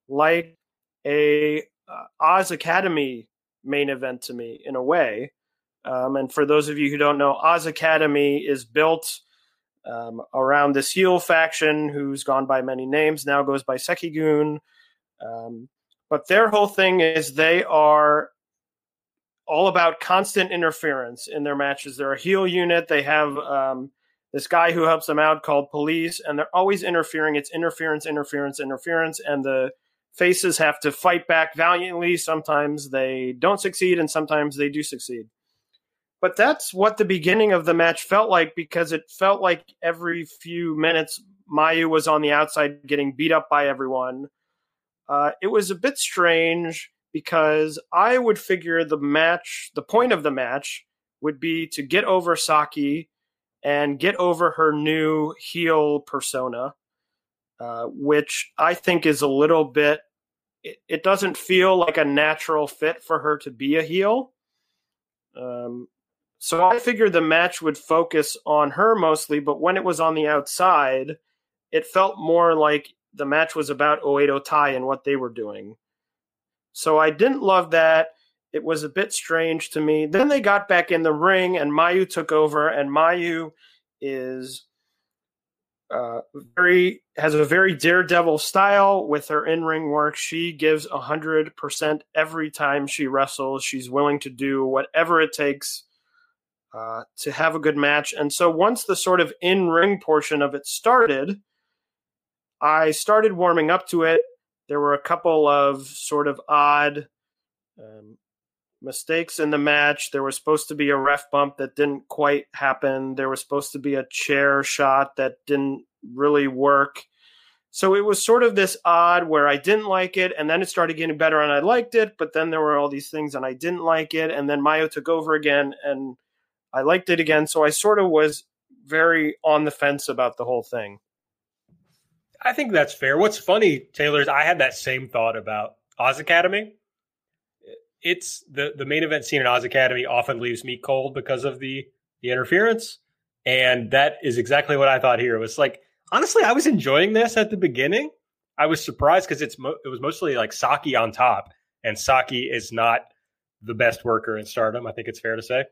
like a uh, Oz Academy main event to me in a way. Um, and for those of you who don't know, Oz Academy is built um, around this heel faction who's gone by many names, now goes by Seikigun. Um, but their whole thing is they are all about constant interference in their matches. They're a heel unit. They have um, this guy who helps them out called Police, and they're always interfering. It's interference, interference, interference, and the faces have to fight back valiantly. Sometimes they don't succeed, and sometimes they do succeed. But that's what the beginning of the match felt like because it felt like every few minutes Mayu was on the outside getting beat up by everyone uh, it was a bit strange because I would figure the match, the point of the match would be to get over Saki and get over her new heel persona, uh, which I think is a little bit, it, it, doesn't feel like a natural fit for her to be a heel. Um, so I figured the match would focus on her mostly, but when it was on the outside, it felt more like the match was about Oedo Tai and what they were doing. So I didn't love that. It was a bit strange to me. Then they got back in the ring and Mayu took over, and Mayu is uh, very has a very daredevil style with her in ring work. She gives a hundred percent every time she wrestles. She's willing to do whatever it takes uh, to have a good match. And so once the sort of in ring portion of it started, I started warming up to it. There were a couple of sort of odd um, mistakes in the match. There was supposed to be a ref bump that didn't quite happen. There was supposed to be a chair shot that didn't really work. so it was sort of this odd where I didn't like it, and then it started getting better, and I liked it. But then there were all these things, and I didn't like it, and then Mayu took over again, and I liked it again. So I sort of was very on the fence about the whole thing. I think that's fair. What's funny, Taylor, is I had that same thought about Oz Academy. It's the the main event scene in Oz Academy often leaves me cold because of the the interference, and that is exactly what I thought here. It was like honestly, I was enjoying this at the beginning. I was surprised because it's mo- it was mostly like Saki on top, and Saki is not the best worker in Stardom. I think it's fair to say.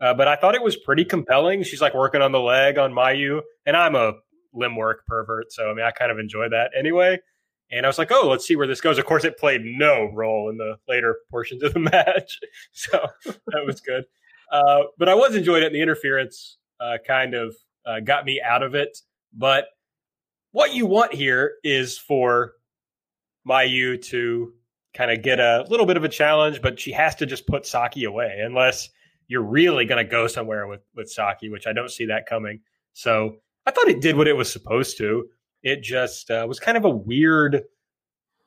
Uh, but I thought it was pretty compelling. She's like working on the leg on Mayu, and I'm a limb work pervert, so I mean I kind of enjoy that anyway. And I was like, oh, let's see where this goes. Of course, it played no role in the later portions of the match, so that was good. Uh, but I was enjoying it. And the interference uh, kind of uh, got me out of it. But what you want here is for Mayu to kind of get a little bit of a challenge, but she has to just put Saki away unless you're really going to go somewhere with with Saki, which I don't see that coming. So I thought it did what it was supposed to. It just uh, was kind of a weird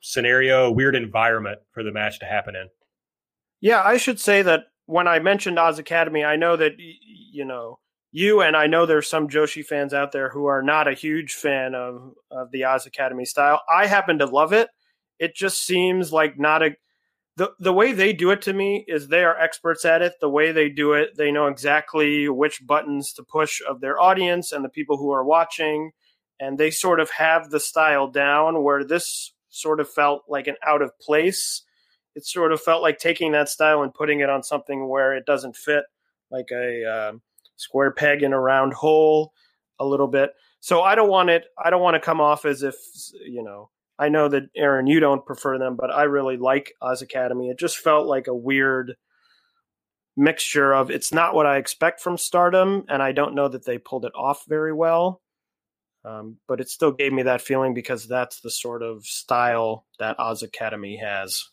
scenario, weird environment for the match to happen in. Yeah, I should say that when I mentioned Oz Academy, I know that you know you and I know there's some Joshi fans out there who are not a huge fan of of the Oz Academy style. I happen to love it. It just seems like not a the the way they do it to me is they are experts at it. The way they do it, they know exactly which buttons to push of their audience and the people who are watching, and they sort of have the style down. Where this sort of felt like an out of place. It sort of felt like taking that style and putting it on something where it doesn't fit, like a uh, square peg in a round hole, a little bit. So I don't want it. I don't want to come off as if you know I know that Aaron, you don't prefer them, but I really like Oz Academy. It just felt like a weird mixture of it's not what I expect from Stardom, and I don't know that they pulled it off very well. Um, but it still gave me that feeling because that's the sort of style that Oz Academy has.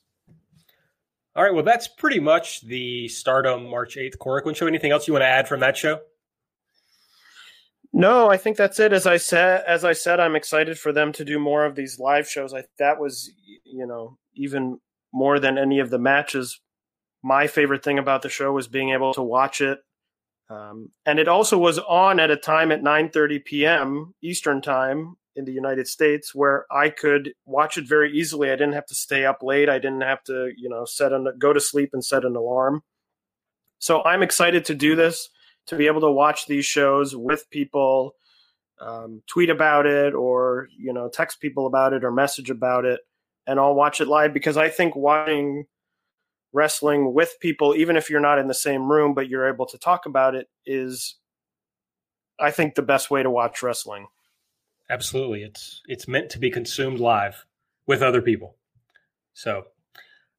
All right, well, that's pretty much the Stardom March 8th Korakuen show. Anything else you want to add from that show? No, I think that's it. As I said, as I said, I'm excited for them to do more of these live shows. I that was, you know, even more than any of the matches. My favorite thing about the show was being able to watch it, um, and it also was on at a time at 9:30 p.m. Eastern time in the United States, where I could watch it very easily. I didn't have to stay up late. I didn't have to, you know, set an go to sleep and set an alarm. So I'm excited to do this to be able to watch these shows with people, um, tweet about it, or you know, text people about it or message about it, and I'll watch it live because I think watching wrestling with people, even if you're not in the same room, but you're able to talk about it, is I think the best way to watch wrestling. Absolutely, it's it's meant to be consumed live with other people. So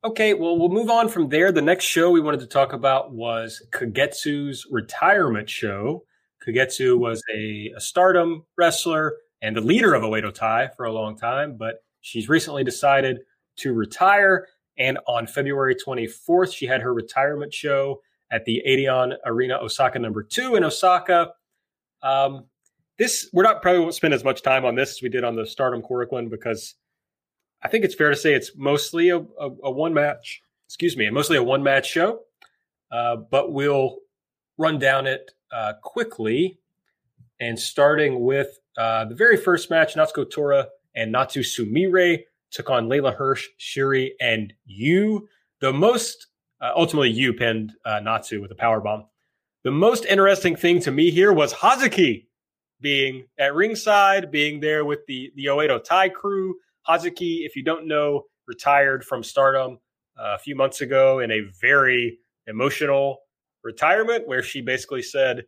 Okay, well, we'll move on from there. The next show we wanted to talk about was Kagetsu's retirement show. Kagetsu was a, a stardom wrestler and the leader of Oedo Tai for a long time, but she's recently decided to retire. And on February 24th, she had her retirement show at the Edion Arena Osaka number two in Osaka. Um, this we're not probably won't spend as much time on this as we did on the Stardom Korakuen because I think it's fair to say it's mostly a, a, a one match, excuse me, mostly a one match show. Uh, but we'll run down it uh, quickly and starting with uh, the very first match, Natsuko Tora and Natsu Sumire took on Leyla Hirsch, Syuri, and Yu. The most, uh, ultimately, Yu pinned uh, Natsu with a power bomb. The most interesting thing to me here was Hazuki being at ringside, being there with the the Oedo Tai crew, Hazuki, if you don't know, retired from Stardom uh, a few months ago in a very emotional retirement where she basically said,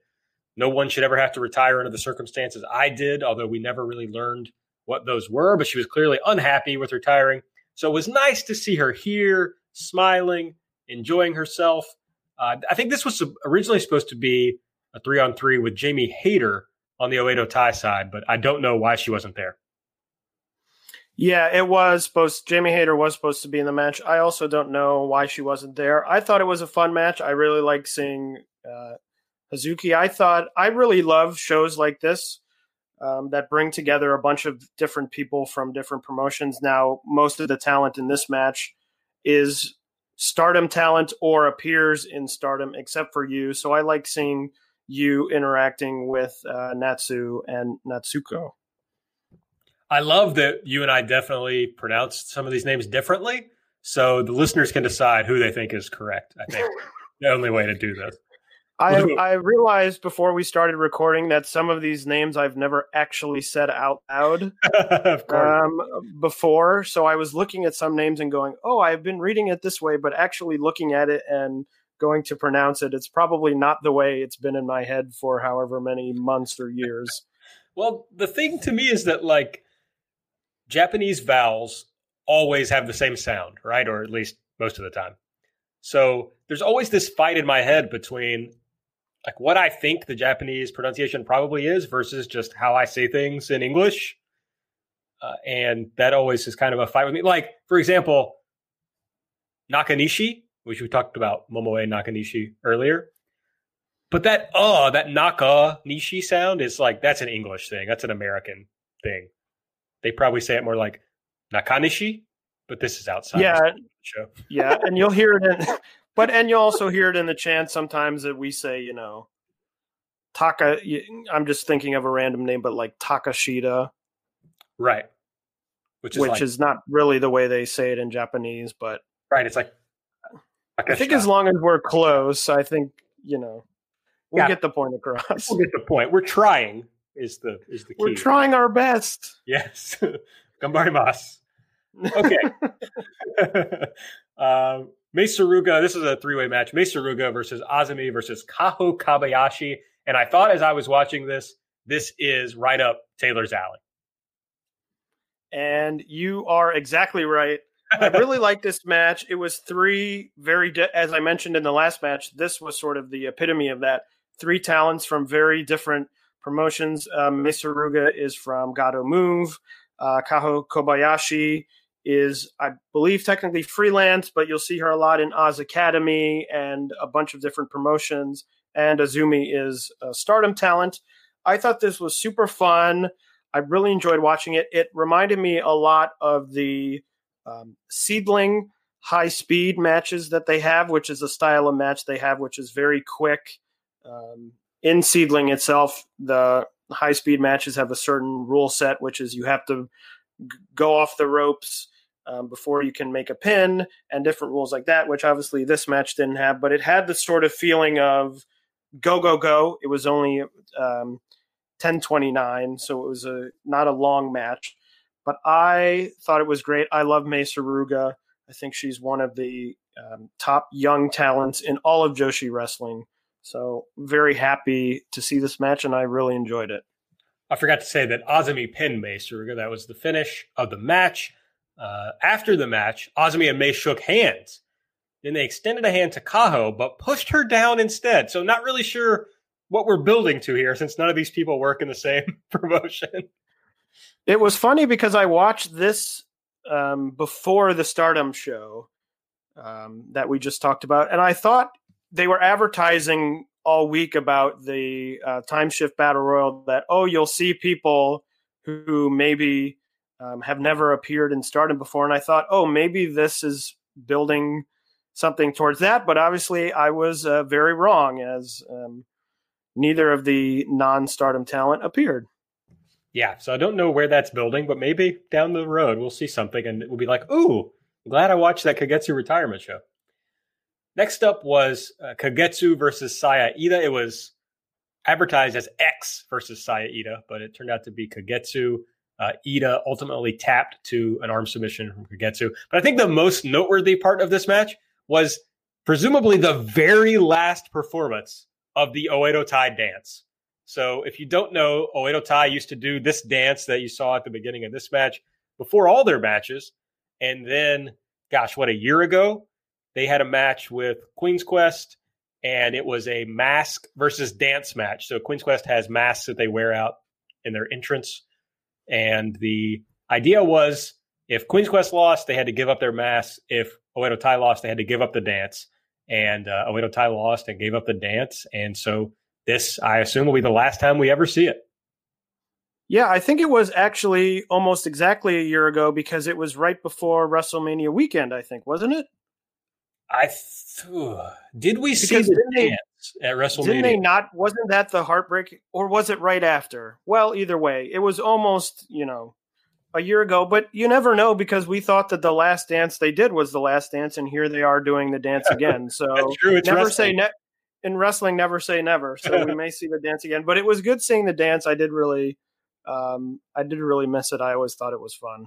no one should ever have to retire under the circumstances I did, although we never really learned what those were, but she was clearly unhappy with retiring. So it was nice to see her here, smiling, enjoying herself. Uh, I think this was originally supposed to be a three on three with Jamie Hayter on the Oedo Tai side, but I don't know why she wasn't there. Yeah, it was supposed. Jamie Hayter was supposed to be in the match. I also don't know why she wasn't there. I thought it was a fun match. I really like seeing uh, Hazuki. I thought I really love shows like this um, that bring together a bunch of different people from different promotions. Now, most of the talent in this match is stardom talent or appears in stardom, except for Yu. So I like seeing Yu interacting with uh, Natsu and Natsuko. I love that you and I definitely pronounced some of these names differently. So the listeners can decide who they think is correct. I think the only way to do this. I I realized before we started recording that some of these names I've never actually said out loud um, before. So I was looking at some names and going, "Oh, I've been reading it this way," but actually looking at it and going to pronounce it, it's probably not the way it's been in my head for however many months or years. well, the thing to me is that like Japanese vowels always have the same sound, right? Or at least most of the time. So there's always this fight in my head between like what I think the Japanese pronunciation probably is versus just how I say things in English. Uh, and that always is kind of a fight with me. Like, for example, Nakanishi, which we talked about Momoe Nakanishi earlier. But that uh, that Naka Nishi sound is like that's an English thing. That's an American thing. They probably say it more like Nakanishi, but this is outside yeah, show. yeah, and you'll hear it in but and you'll also hear it in the chant sometimes that we say, you know, Taka. I'm just thinking of a random name, but like Takashita, right? Which is which like, is not really the way they say it in Japanese, but right. It's like I think as long as we're close, I think you know we'll yeah. get the point across. We'll get the point. We're trying. Is the is the key? We're trying our best. Yes, gambarimasu. Okay. uh, Suruga, this is a three way match. Suruga versus Azumi versus Kaho Kobayashi. And I thought as I was watching this, this is right up Taylor's alley. And you are exactly right. I really like this match. It was three very, di- as I mentioned in the last match, this was sort of the epitome of that. Three talents from very different promotions. Um, Suruga is from Gatoh Move. Uh, Kaho Kobayashi is, I believe, technically freelance, but you'll see her a lot in Oz Academy and a bunch of different promotions. And Azumi is a stardom talent. I thought this was super fun. I really enjoyed watching it. It reminded me a lot of the um, SEAdLINNNG high speed matches that they have, which is a style of match they have, which is very quick. Um, in SEAdLINNNG itself, the high speed matches have a certain rule set, which is you have to go off the ropes um, before you can make a pin and different rules like that, which obviously this match didn't have, but it had the sort of feeling of go, go, go. It was only um, 1029, so it was a not a long match, but I thought it was great. I love Mei Suruga. I think she's one of the um, top young talents in all of Joshi wrestling. So very happy to see this match, and I really enjoyed it. I forgot to say that Azumi pinned Suruga. That was the finish of the match. Uh, after the match, Azumi and Mei shook hands. Then they extended a hand to Kaho, but pushed her down instead. So not really sure what we're building to here, since none of these people work in the same promotion. It was funny because I watched this um, before the Stardom show um, that we just talked about, and I thought they were advertising all week about the uh, time shift battle royal that oh you'll see people who maybe um, have never appeared in Stardom before, and I thought, oh, maybe this is building something towards that. But obviously, I was uh, very wrong, as um, neither of the non-Stardom talent appeared. Yeah, so I don't know where that's building, but maybe down the road we'll see something, and we'll be like, "Ooh, glad I watched that Kagetsu retirement show." Next up was uh, Kagetsu versus Saya Iida. It was advertised as X versus Saya Iida, but it turned out to be Kagetsu. Uh, Iida ultimately tapped to an arm submission from Kagetsu. But I think the most noteworthy part of this match was presumably the very last performance of the Oedo Tai dance. So if you don't know, Oedo Tai used to do this dance that you saw at the beginning of this match before all their matches. And then, gosh, what, a year ago, they had a match with Queen's Quest and it was a mask versus dance match. So Queen's Quest has masks that they wear out in their entrance and the idea was if Queen's Quest lost, they had to give up their mask. If Oedo Tai lost, they had to give up the dance. And uh, Oedo Tai lost and gave up the dance. And so this, I assume, will be the last time we ever see it. Yeah, I think it was actually almost exactly a year ago because it was right before WrestleMania weekend. I think wasn't it? I th- did we Because see the they- dance at WrestleMania? Didn't they not? Wasn't that the heartbreak, or was it right after? Well, either way, it was almost you know a year ago. But you never know because we thought that the last dance they did was the last dance, and here they are doing the dance again. So That's true. It's never wrestling. say ne- in wrestling. Never say never. So we may see the dance again. But it was good seeing the dance. I did really, um, I did really miss it. I always thought it was fun.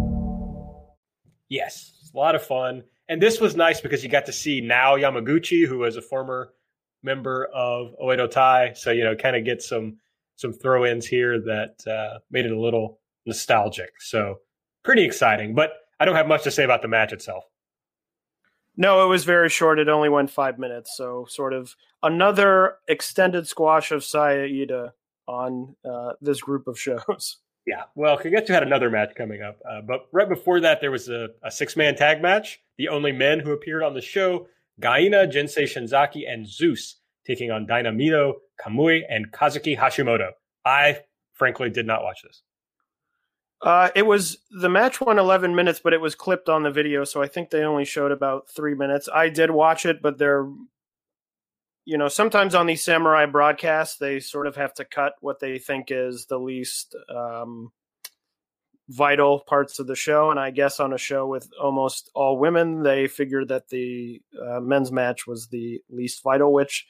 Yes, a lot of fun. And this was nice because you got to see now Yamaguchi, who was a former member of Oedo Tai. So, you know, kind of get some some throw ins here that uh, made it a little nostalgic. So, pretty exciting. But I don't have much to say about the match itself. No, it was very short. It only went five minutes. So, sort of another extended squash of Saya Iida on uh, this group of shows. Yeah, well, Kagetsu had another match coming up, uh, but right before that, there was a, a six man tag match. The only men who appeared on the show: Gaina, Jinsei Shinzaki, and Zeus, taking on Dynamito, Kamui, and Kazuki Hashimoto. I frankly did not watch this. Uh, it was the match went 11 minutes, but it was clipped on the video, so I think they only showed about three minutes. I did watch it, but they're, you know, sometimes on these samurai broadcasts, they sort of have to cut what they think is the least um, vital parts of the show. And I guess on a show with almost all women, they figured that the uh, men's match was the least vital, which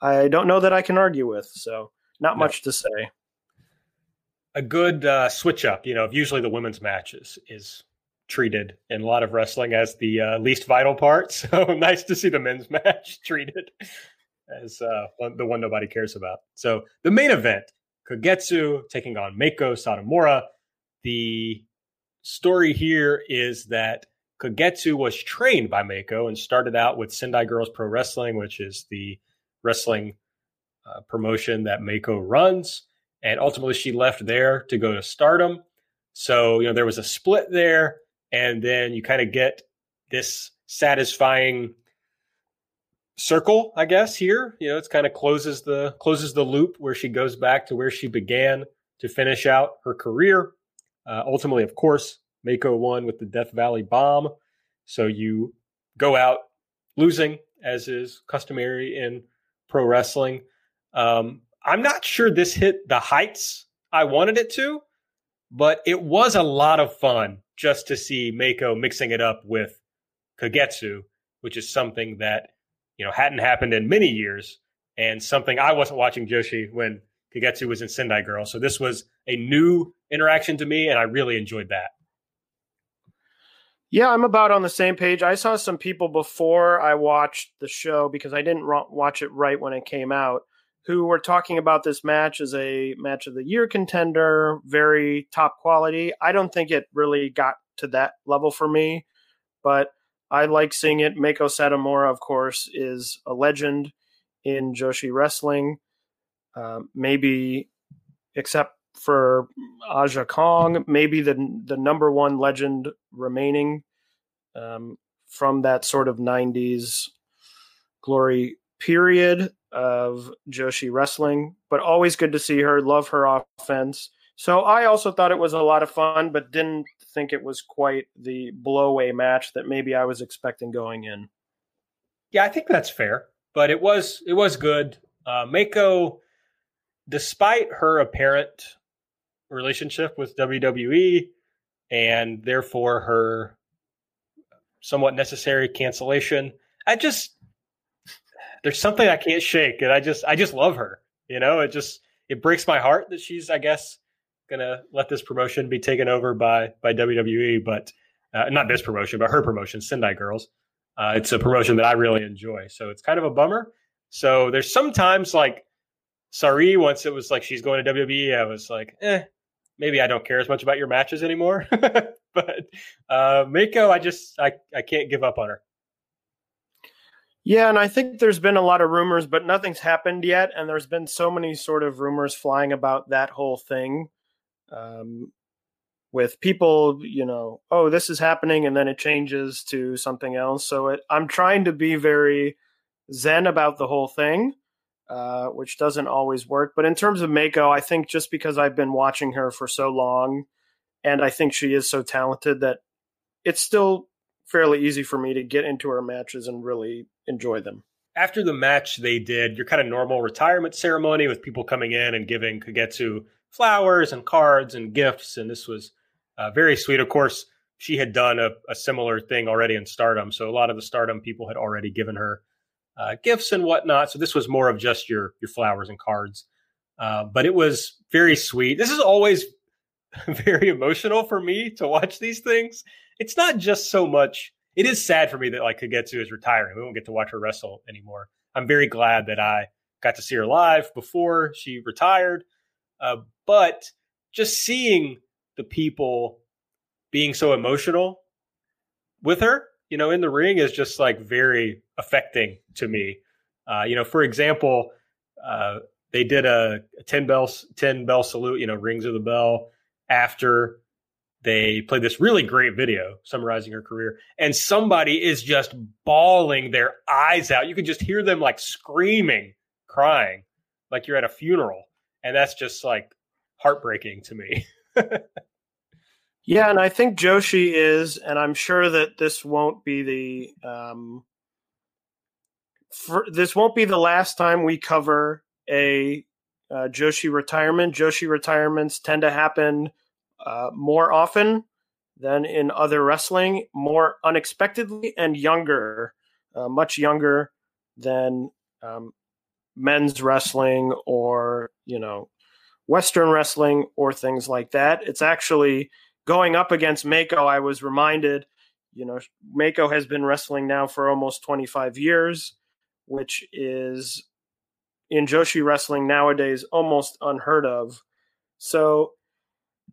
I don't know that I can argue with. So, not No. much to say. A good uh, switch up. You know, usually the women's matches is, is treated in a lot of wrestling as the uh, least vital part. So nice to see the men's match treated as uh, the one nobody cares about. So the main event, Kagetsu taking on Mako Satomura. The story here is that Kagetsu was trained by Mako and started out with Sendai Girls Pro Wrestling, which is the wrestling uh, promotion that Mako runs. And ultimately, she left there to go to Stardom. So, you know, there was a split there. And then you kind of get this satisfying circle, I guess, here. You know, it's kind of closes the closes the loop where she goes back to where she began to finish out her career. Uh, ultimately, of course, Mako won with the Death Valley bomb. So you go out losing, as is customary in pro wrestling. Um, I'm not sure this hit the heights I wanted it to, but it was a lot of fun just to see Mako mixing it up with Kagetsu, which is something that you know hadn't happened in many years, and something I wasn't watching Joshi when Kagetsu was in Sendai Girl. So this was a new interaction to me, and I really enjoyed that. Yeah, I'm about on the same page. I saw some people before I watched the show because I didn't watch it right when it came out who were talking about this match as a match of the year contender, very top quality. I don't think it really got to that level for me, but I like seeing it. Mako Satomura, of course, is a legend in Joshi wrestling. Um, maybe, except for Aja Kong, maybe the the number one legend remaining um, from that sort of '90s glory period of Joshi wrestling. But always good to see her. Love her offense. So I also thought it was a lot of fun, but didn't think it was quite the blowaway match that maybe I was expecting going in. Yeah, I think that's fair, but it was it was good. Uh, Mako, despite her apparent relationship with WWE and therefore her somewhat necessary cancellation, I just there's something I can't shake, and I just I just love her. You know, it just it breaks my heart that she's I guess gonna let this promotion be taken over by by WWE, but uh, not this promotion, but her promotion, Sendai Girls. Uh, it's a promotion that I really enjoy, so it's kind of a bummer. So there's sometimes like Sareee once it was like she's going to WWE, I was like, eh, maybe I don't care as much about your matches anymore. but uh, Meiko, I just I, I can't give up on her. Yeah, and I think there's been a lot of rumors, but nothing's happened yet. And there's been so many sort of rumors flying about that whole thing. Um, with people, you know, oh, this is happening, and then it changes to something else. So it, I'm trying to be very zen about the whole thing, uh, which doesn't always work. But in terms of Mako, I think just because I've been watching her for so long, and I think she is so talented that it's still fairly easy for me to get into her matches and really enjoy them. After the match they did your kind of normal retirement ceremony with people coming in and giving Kagetsu flowers and cards and gifts, and this was uh, very sweet. Of course, she had done a, a, similar thing already in Stardom, so a lot of the Stardom people had already given her uh, gifts and whatnot. So this was more of just your your flowers and cards, uh, but it was very sweet. This is always very emotional for me to watch these things. It's not just so much. It is sad for me that like Kagetsu is retiring. We won't get to watch her wrestle anymore. I'm very glad that I got to see her live before she retired. Uh, but just seeing the people being so emotional with her, you know, in the ring is just like very affecting to me. Uh, you know, for example, uh, they did a, a 10 bell 10 bell salute, you know, rings of the bell after they played this really great video summarizing her career and somebody is just bawling their eyes out. You can just hear them like screaming, crying like you're at a funeral. And that's just like heartbreaking to me. yeah, and I think Joshi is, and I'm sure that this won't be the um, for, this won't be the last time we cover a uh, Joshi retirement. Joshi retirements tend to happen uh, more often than in other wrestling, more unexpectedly and younger, uh, much younger than um, men's wrestling or you know Western wrestling or things like that. It's actually going up against Mako. I was reminded, you know, Mako has been wrestling now for almost 25 years, which is in Joshi wrestling nowadays almost unheard of. So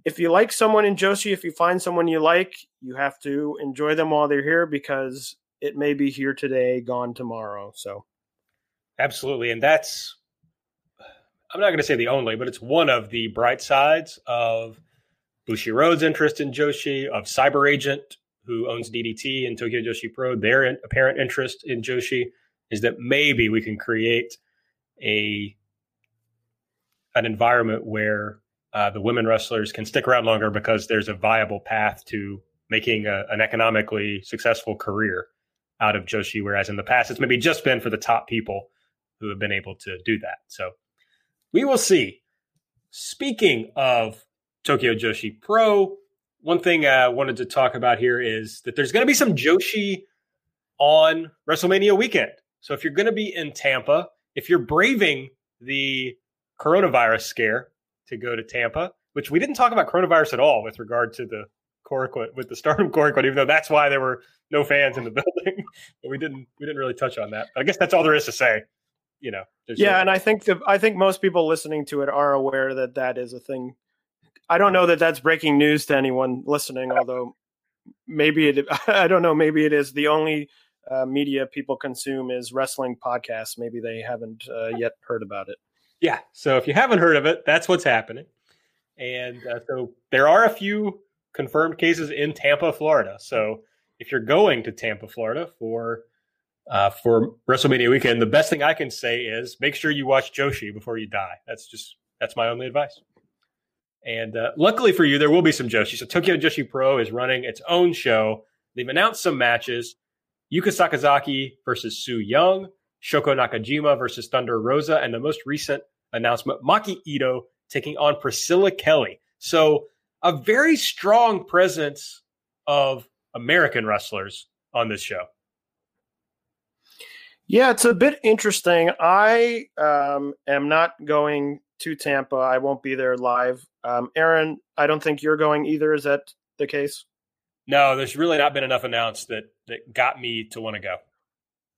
if you like someone in Joshi, if you find someone you like, you have to enjoy them while they're here because it may be here today, gone tomorrow. So, absolutely, and that's I'm not going to say the only, but it's one of the bright sides of Bushiroad's interest in Joshi, of Cyber Agent, who owns DDT and Tokyo Joshi Pro, their apparent interest in Joshi is that maybe we can create a an environment where uh, the women wrestlers can stick around longer because there's a viable path to making a, an economically successful career out of Joshi, whereas in the past it's maybe just been for the top people who have been able to do that. So we will see. Speaking of Tokyo Joshi Pro, one thing I wanted to talk about here is that there's going to be some Joshi on WrestleMania weekend. So if you're going to be in Tampa, if you're braving the coronavirus scare to go to Tampa, which we didn't talk about coronavirus at all with regard to the Korakuen, with the Stardom Korakuen, even though that's why there were no fans in the building. but we didn't we didn't really touch on that. But I guess that's all there is to say you know. Yeah, no- and I think the, I think most people listening to it are aware that that is a thing. I don't know that that's breaking news to anyone listening, although maybe it. I don't know. Maybe it is the only uh, media people consume is wrestling podcasts. Maybe they haven't uh, yet heard about it. Yeah. So if you haven't heard of it, that's what's happening. And uh, so there are a few confirmed cases in Tampa, Florida. So if you're going to Tampa, Florida for uh, for WrestleMania weekend, the best thing I can say is make sure you watch Joshi before you die. That's just that's my only advice. And uh, luckily for you, there will be some Joshi. So Tokyo Joshi Pro is running its own show. They've announced some matches: Yuka Sakazaki versus Su Yung, Shoko Nakajima versus Thunder Rosa, and the most recent announcement: Maki Ito taking on Priscilla Kelly. So a very strong presence of American wrestlers on this show. Yeah, it's a bit interesting. I um, am not going to Tampa. I won't be there live. Um, Aaron, I don't think you're going either. Is that the case? No, there's really not been enough announced that that got me to want to go.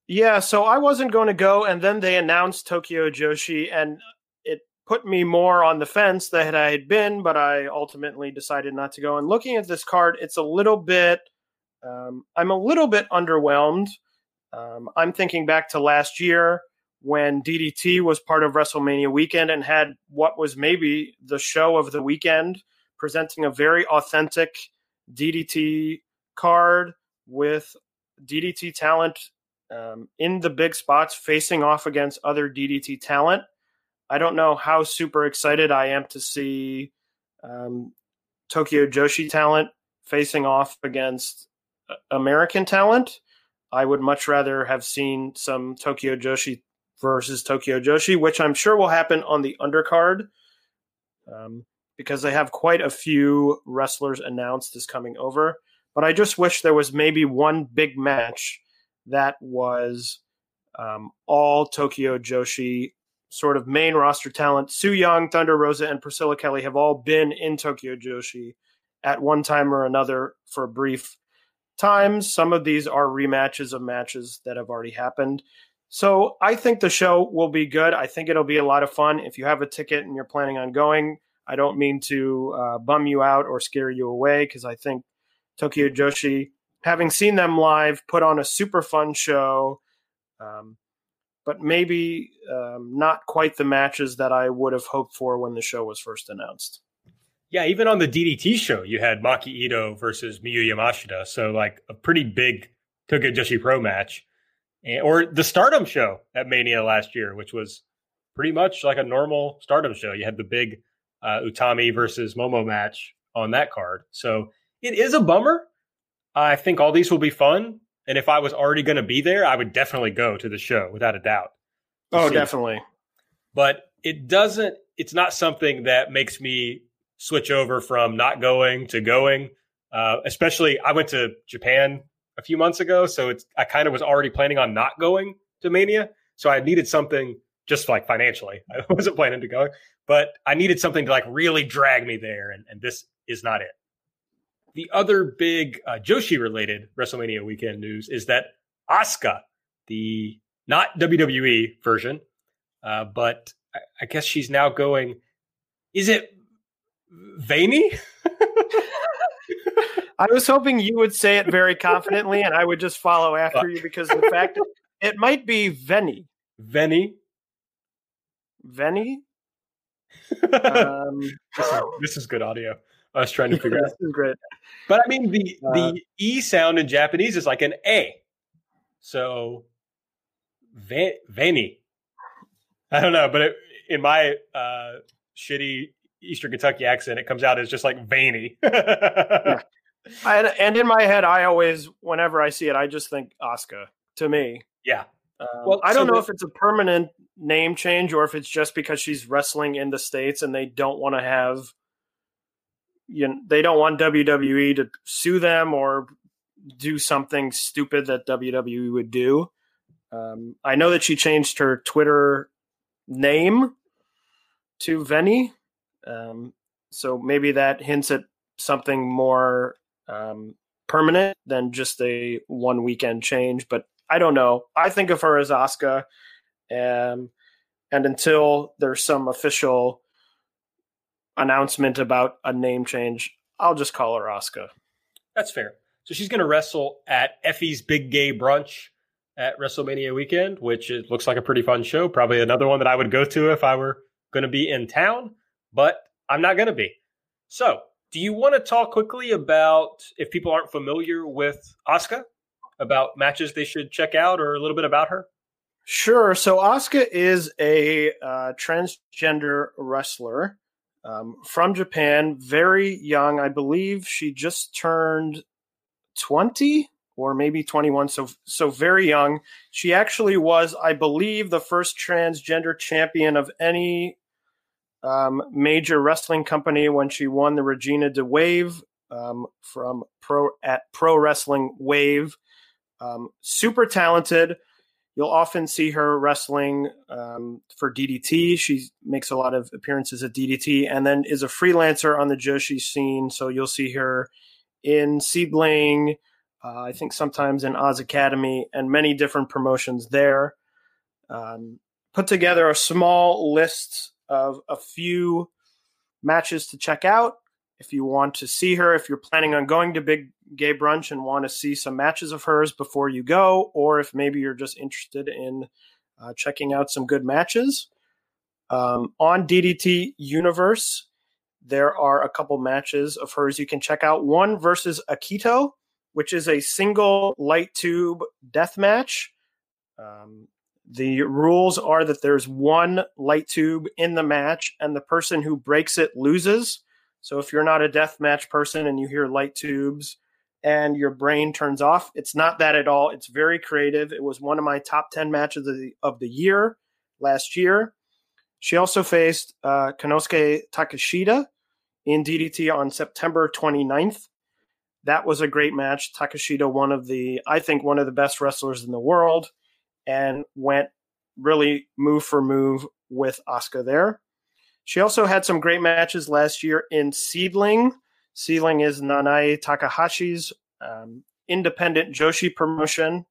Yeah, so I wasn't going to go, and then they announced Tokyo Joshi, and it put me more on the fence than I had been, but I ultimately decided not to go. And looking at this card, it's a little bit, um, I'm a little bit underwhelmed. Um, I'm thinking back to last year when DDT was part of WrestleMania weekend and had what was maybe the show of the weekend, presenting a very authentic DDT card with DDT talent um, in the big spots facing off against other DDT talent. I don't know how super excited I am to see um, Tokyo Joshi talent facing off against uh, American talent. I would much rather have seen some Tokyo Joshi versus Tokyo Joshi, which I'm sure will happen on the undercard um, because they have quite a few wrestlers announced as coming over. But I just wish there was maybe one big match that was um, all Tokyo Joshi sort of main roster talent. Su Yung, Thunder Rosa, and Priscilla Kelly have all been in Tokyo Joshi at one time or another for a brief times. Some of these are rematches of matches that have already happened. So I think the show will be good. I think it'll be a lot of fun. If you have a ticket and you're planning on going, I don't mean to uh, bum you out or scare you away because I think Tokyo Joshi, having seen them live, put on a super fun show. Um, but maybe um, not quite the matches that I would have hoped for when the show was first announced. Yeah, even on the DDT show, you had Maki Ito versus Miyu Yamashita, so like a pretty big Tokyo Joshi Pro match, and, or the Stardom show at Mania last year, which was pretty much like a normal Stardom show. You had the big uh, Utami versus Momo match on that card, so it is a bummer. I think all these will be fun. And if I was already going to be there, I would definitely go to the show without a doubt. Oh, definitely. But it doesn't, it's not something that makes me switch over from not going to going. Uh, especially, I went to Japan a few months ago. So it's, I kind of was already planning on not going to Mania. So I needed something just like financially. I wasn't planning to go, but I needed something to like really drag me there. And, and this is not it. The other big uh, Joshi related WrestleMania weekend news is that Asuka, the not WWE version, uh, but I, I, guess she's now going. Is it Veiny? I was hoping you would say it very confidently, and I would just follow after you because the fact it might be Venny. Venny. Venny. um, this, is, this is good audio. I was trying to figure out. This is great. But I mean, the uh, the e sound in Japanese is like an a. So, vani. I don't know, but it, in my uh, shitty Eastern Kentucky accent, it comes out as just like veiny. yeah. and, and in my head, I always, whenever I see it, I just think Oscar To me, yeah. Um, well, I don't so know if it's a permanent name change or if it's just because she's wrestling in the states and they don't want to have you know, they don't want WWE to sue them or do something stupid that WWE would do. Um, I know that she changed her Twitter name to Venny, um, so maybe that hints at something more um, permanent than just a one weekend change. But I don't know. I think of her as Asuka, um, and until there's some official announcement about a name change, I'll just call her Asuka. That's fair. So she's going to wrestle at Effie's Big Gay Brunch at WrestleMania weekend, which it looks like a pretty fun show. Probably another one that I would go to if I were going to be in town, but I'm not going to be. So, do you want to talk quickly about if people aren't familiar with Asuka, about matches they should check out, or a little bit about her? Sure. So Asuka is a uh, transgender wrestler um, from Japan, very young. I believe she just turned 20 or maybe 21 so so very young she actually was i believe the first transgender champion of any um, major wrestling company when she won the regina de wave um, from pro at pro wrestling wave um, super talented You'll often see her wrestling um, for DDT. She makes a lot of appearances at DDT and then is a freelancer on the Joshi scene. So you'll see her in SEAdLINNNG, uh, I think sometimes in Oz Academy, and many different promotions there. Um, put together a small list of a few matches to check out. If you want to see her, if you're planning on going to Big Gay Brunch and want to see some matches of hers before you go, or if maybe you're just interested in uh, checking out some good matches. Um, on DDT Universe, there are a couple matches of hers you can check out. One versus Akito, which is a single light tube death match. Um, the rules are that there's one light tube in the match, and the person who breaks it loses. So if you're not a death match person and you hear light tubes and your brain turns off, it's not that at all. It's very creative. It was one of my top 10 matches of the, of the year last year. She also faced uh, Konosuke Takeshita in DDT on September 29th. That was a great match. Takeshita, one of the, I think, one of the best wrestlers in the world and went really move for move with Asuka there. She also had some great matches last year in SEAdLINNNG. SEAdLINNNG is Nanae Takahashi's um, independent Joshi promotion.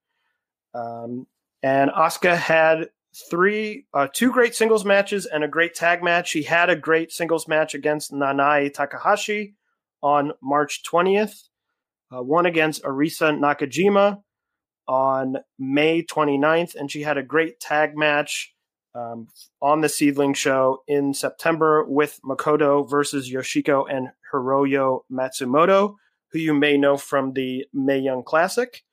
Um, and Asuka had three, uh, two great singles matches and a great tag match. She had a great singles match against Nanae Takahashi on March 20th, uh, one against Arisa Nakajima on May 29th, and she had a great tag match um, on the SEAdLINNNG show in September with Makoto versus Yoshiko and Hiroyo Matsumoto, who you may know from the Mae Young Classic.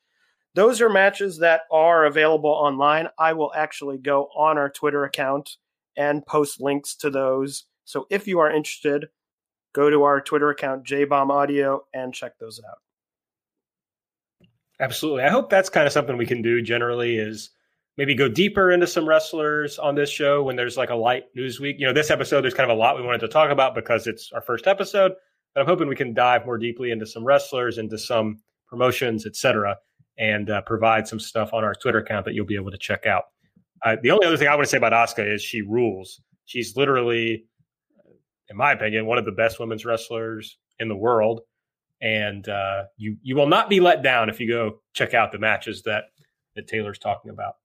Those are matches that are available online. I will actually go on our Twitter account and post links to those. So if you are interested, go to our Twitter account, JBomb Audio, and check those out. Absolutely. I hope that's kind of something we can do generally is maybe go deeper into some wrestlers on this show when there's like a light news week. You know, this episode, there's kind of a lot we wanted to talk about because it's our first episode, but I'm hoping we can dive more deeply into some wrestlers, into some promotions, etc., and uh, provide some stuff on our Twitter account that you'll be able to check out. Uh, the only other thing I want to say about Asuka is she rules. She's literally, in my opinion, one of the best women's wrestlers in the world and uh, you you will not be let down if you go check out the matches that that Taylor's talking about.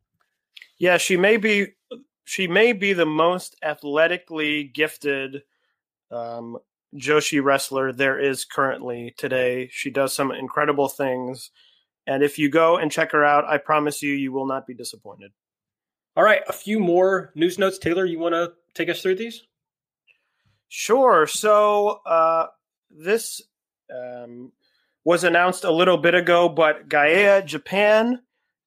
Yeah, she may be she may be the most athletically gifted um, Joshi wrestler there is currently today. She does some incredible things, and if you go and check her out, I promise you, you will not be disappointed. All right, a few more news notes, Taylor. You want to take us through these? Sure. So uh, this um, was announced a little bit ago, but Gaea Japan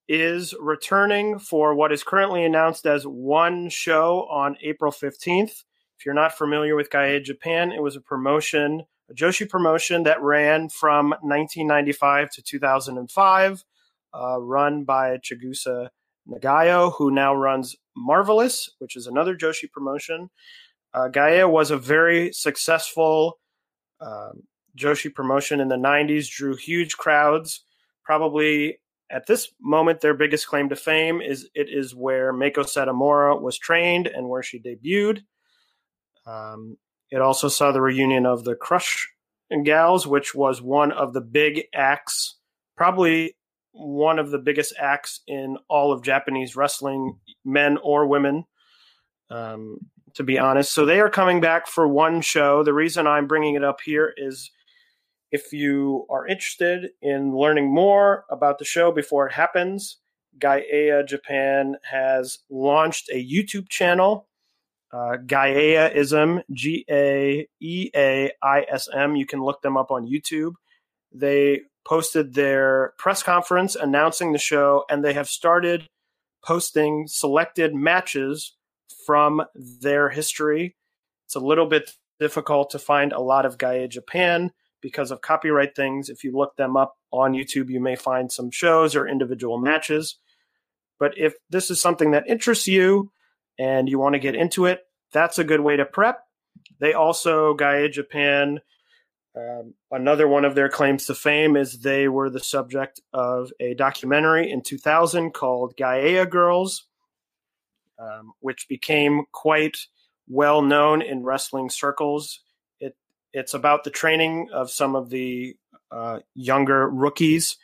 is returning for what is currently announced as one show on April 15th. If you're not familiar with Gaea Japan, it was a promotion, a Joshi promotion that ran from 1995 to 2005, uh, run by Chigusa Nagayo, who now runs Marvelous, which is another Joshi promotion. Uh, Gaea was a very successful um, Joshi promotion in the 90s drew huge crowds. Probably at this moment, their biggest claim to fame is it is where Meiko Satomura was trained and where she debuted. Um, it also saw the reunion of the Crush Gals, which was one of the big acts, probably one of the biggest acts in all of Japanese wrestling, men or women. Um, to be honest. So they are coming back for one show. The reason I'm bringing it up here is if you are interested in learning more about the show before it happens, Gaea Japan has launched a YouTube channel, uh, Gaeaism, G A E A I S M. You can look them up on YouTube. They posted their press conference announcing the show, and they have started posting selected matches from their history. It's a little bit difficult to find a lot of Gaea Japan because of copyright things. If you look them up on YouTube, you may find some shows or individual matches. But if this is something that interests you and you want to get into it, that's a good way to prep. They also, Gaea Japan, um, another one of their claims to fame is they were the subject of a documentary in 2000 called Gaea Girls, um, which became quite well known in wrestling circles it's about the training of some of the uh, younger rookies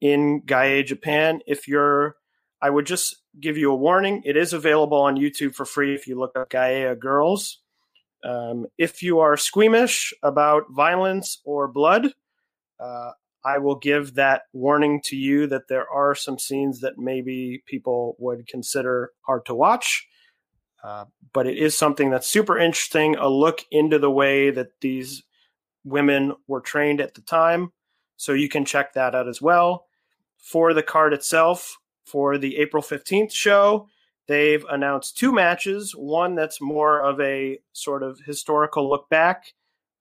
in Gaea Japan. If you're I would just give you a warning. It is available on YouTube for free if you look up Gaea Girls. Um, if you are squeamish about violence or blood, uh, I will give that warning to you that there are some scenes that maybe people would consider hard to watch. Uh, but it is something that's super interesting a look into the way that these women were trained at the time. So you can check that out as well. For the card itself, for the April 15th show, they've announced two matches. One that's more of a sort of historical look back,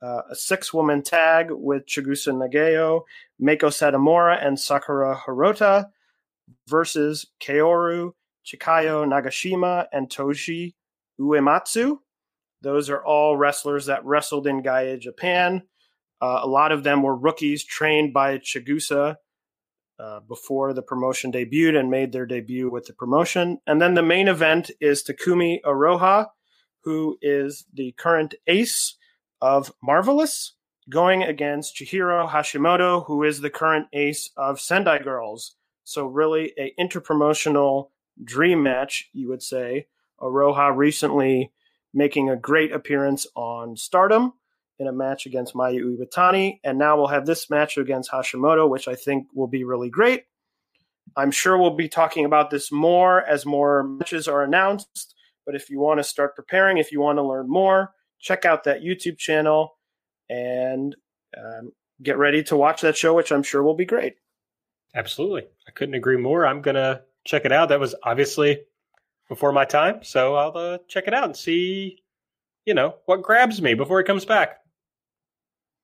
uh, a six woman tag with Chigusa Nagayo, Meiko Satomura, and Sakura Hirota versus Kaoru, Chikayo Nagashima, and Toshie Uematsu. Those are all wrestlers that wrestled in Gaea Japan. Uh, a lot of them were rookies trained by Chigusa uh, before the promotion debuted and made their debut with the promotion. And then the main event is Takumi Iroha, who is the current ace of Marvelous, going against Chihiro Hashimoto, who is the current ace of Sendai Girls. So really a interpromotional dream match, you would say. Iroha recently making a great appearance on Stardom in a match against Mayu Iwatani, and now we'll have this match against Hashimoto, which I think will be really great. I'm sure we'll be talking about this more as more matches are announced. But if you want to start preparing, if you want to learn more, check out that YouTube channel and um, get ready to watch that show, which I'm sure will be great. Absolutely. I couldn't agree more. I'm going to check it out. That was obviously before my time. So I'll uh, check it out and see, you know, what grabs me before it comes back.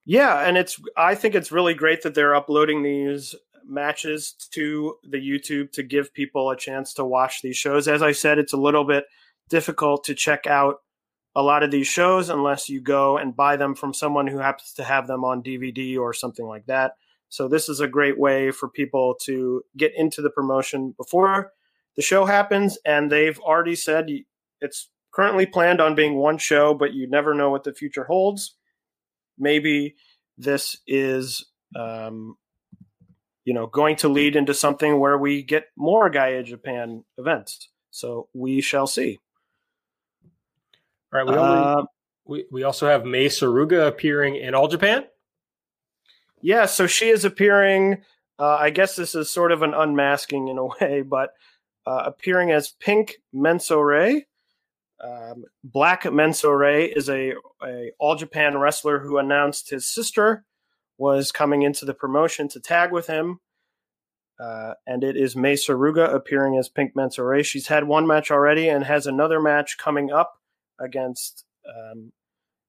Yeah, and it's I think it's really great that they're uploading these matches to the YouTube to give people a chance to watch these shows. As I said, it's a little bit difficult to check out a lot of these shows unless you go and buy them from someone who happens to have them on DVD or something like that. So this is a great way for people to get into the promotion before the show happens and they've already said it's currently planned on being one show, but you never know what the future holds maybe this is um, you know going to lead into something where we get more Gaea Japan events. So we shall see. All right, we, only, uh, we we also have Mei Suruga appearing in All Japan. Yeah, so she is appearing. Uh, I guess this is sort of an unmasking in a way, but uh, appearing as Pink Menso-re, um, Black Menso-re is a, a All Japan wrestler who announced his sister was coming into the promotion to tag with him. Uh, and it is Mei Suruga appearing as Pink Menso-re. She's had one match already and has another match coming up against um,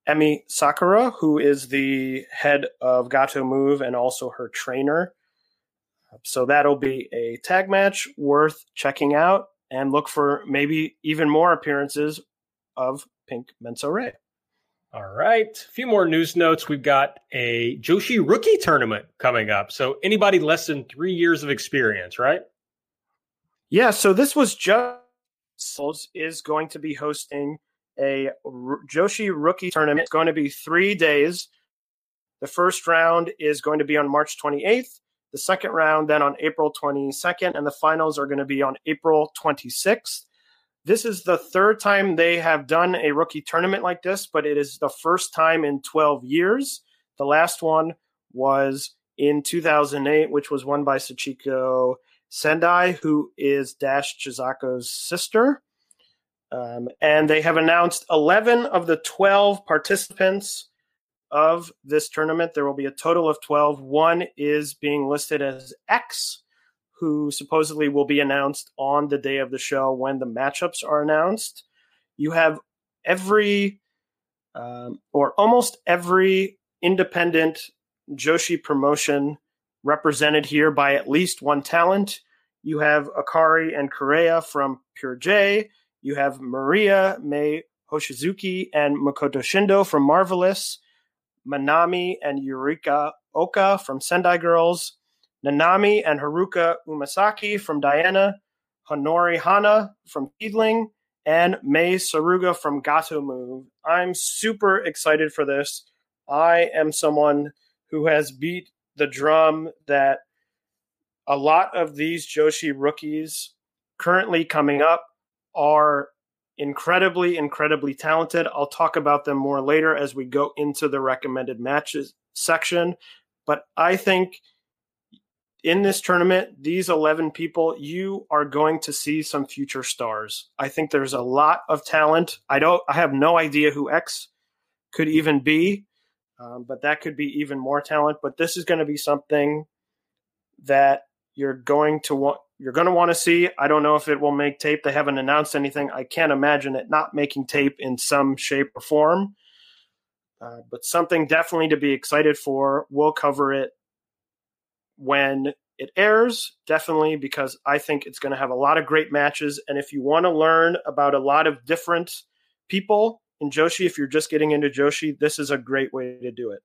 Emi Sakura, who is the head of Gatoh Move and also her trainer. So that'll be a tag match worth checking out and look for maybe even more appearances of Pink Menso-re. All right. A few more news notes. We've got a Joshi rookie tournament coming up. So anybody less than three years of experience, right? Yeah. So this was just is going to be hosting a Joshi rookie tournament. It's going to be three days. The first round is going to be on March 28th the second round then on April 22nd, and the finals are going to be on April 26th. This is the third time they have done a rookie tournament like this, but it is the first time in 12 years. The last one was in 2008, which was won by Sachiko Sendai, who is Dash Chisako's sister. Um, and they have announced 11 of the 12 participants of this tournament. There will be a total of 12. One is being listed as X, who supposedly will be announced on the day of the show when the matchups are announced. You have every, um, or almost every independent Joshi promotion represented here by at least one talent. You have Akari and Kureha from Pure J. You have Maria, Mei Hoshizuki, and Makoto Shindo from Marvelous. Manami and Yurika Oka from Sendai Girls, Nanami and Haruka Umesaki from Diana, Honori Hana from SEAdLINNNG, and Mei Suruga from Gatoh Move. I'm super excited for this. I am someone who has beat the drum that a lot of these Joshi rookies currently coming up are incredibly, incredibly talented. I'll talk about them more later as we go into the recommended matches section. But I think in this tournament, these 11 people, you are going to see some future stars. I think there's a lot of talent. I don't, I have no idea who X could even be, um, but that could be even more talent. But this is going to be something that you're going to want, you're going to want to see. I don't know if it will make tape. They haven't announced anything. I can't imagine it not making tape in some shape or form. Uh, but something definitely to be excited for. We'll cover it when it airs, definitely, because I think it's going to have a lot of great matches. And if you want to learn about a lot of different people in Joshi, if you're just getting into Joshi, this is a great way to do it.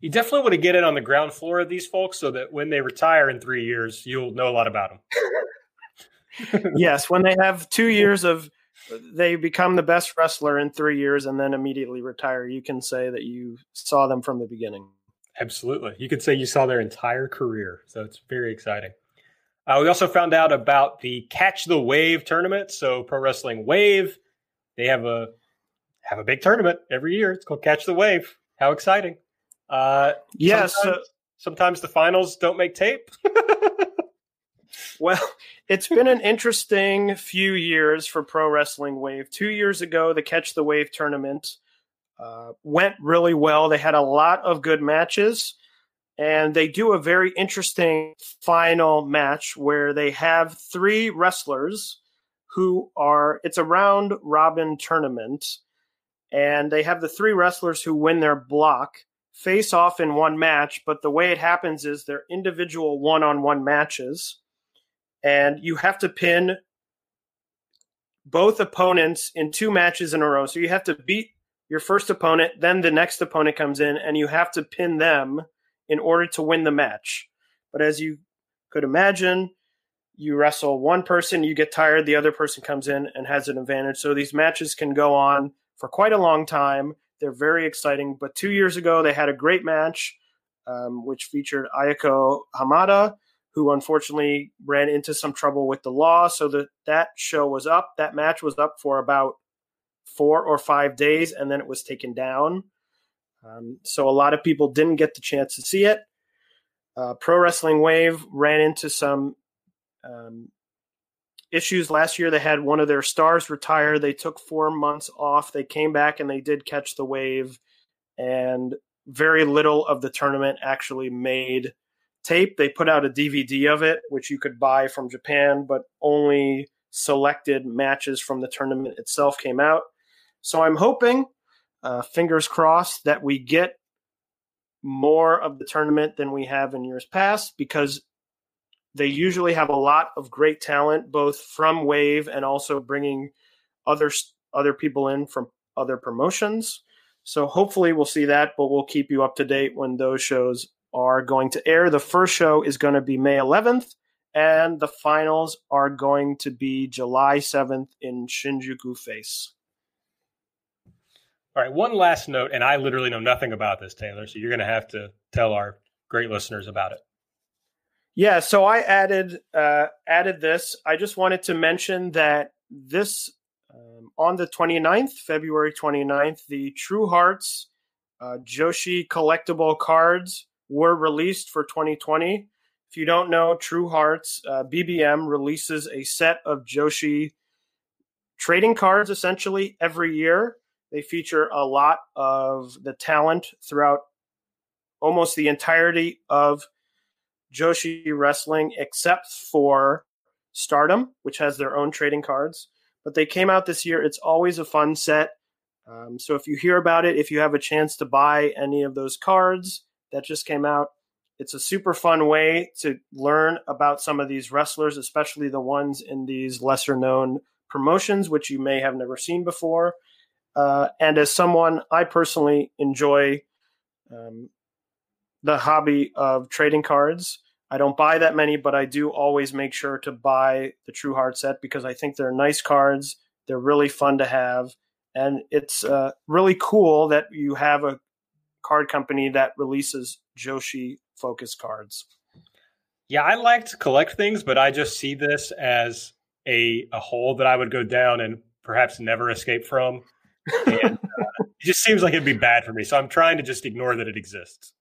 You definitely want to get in on the ground floor of these folks so that when they retire in three years, you'll know a lot about them. yes, when they have two years of, they become the best wrestler in three years and then immediately retire, you can say that you saw them from the beginning. Absolutely. You could say you saw their entire career. So it's very exciting. Uh, we also found out about the Catch the Wave tournament. So Pro Wrestling Wave, they have a have a big tournament every year. It's called Catch the Wave. How exciting! Uh, yes. Sometimes, uh, sometimes the finals don't make tape. well, it's been an interesting few years for Pro Wrestling Wave. Two years ago, the Catch the Wave tournament uh, went really well. They had a lot of good matches, and they do a very interesting final match where they have three wrestlers who are, it's a round robin tournament, and they have the three wrestlers who win their block face off in one match, but the way it happens is they're individual one on one matches, and you have to pin both opponents in two matches in a row. So you have to beat your first opponent, then the next opponent comes in, and you have to pin them in order to win the match. But as you could imagine, you wrestle one person, you get tired, the other person comes in and has an advantage. So these matches can go on for quite a long time. They're very exciting. But two years ago, they had a great match, um, which featured Ayako Hamada, who unfortunately ran into some trouble with the law. So that that show was up. That match was up for about four or five days, and then it was taken down. Um, so a lot of people didn't get the chance to see it. Uh, Pro Wrestling Wave ran into some um, issues last year. They had one of their stars retire. They took four months off. They came back and they did catch the wave, and very little of the tournament actually made tape. They put out a DVD of it, which you could buy from Japan, but only selected matches from the tournament itself came out. So I'm hoping, uh, fingers crossed, that we get more of the tournament than we have in years past because they usually have a lot of great talent, both from Wave and also bringing other other people in from other promotions. So hopefully we'll see that, but we'll keep you up to date when those shows are going to air. The first show is going to be May 11th, and the finals are going to be July 7th in Shinjuku Face. All right, one last note, and I literally know nothing about this, Taylor, so you're going to have to tell our great listeners about it. Yeah, so I added uh, added this. I just wanted to mention that this um, on the 29th, February 29th, the True Hearts uh, Joshi collectible cards were released for 2020. If you don't know, True Hearts uh, BBM releases a set of Joshi trading cards essentially every year. They feature a lot of the talent throughout almost the entirety of Joshi Wrestling, except for Stardom, which has their own trading cards. But they came out this year. It's always a fun set. Um, so if you hear about it, if you have a chance to buy any of those cards that just came out, it's a super fun way to learn about some of these wrestlers, especially the ones in these lesser known promotions, which you may have never seen before. Uh, and as someone, I personally enjoy um, the hobby of trading cards. I don't buy that many, but I do always make sure to buy the True Heart set because I think they're nice cards. They're really fun to have. And it's uh, really cool that you have a card company that releases Joshi focus cards. Yeah, I like to collect things, but I just see this as a a hole that I would go down and perhaps never escape from. And, uh, it just seems like it'd be bad for me. So I'm trying to just ignore that it exists.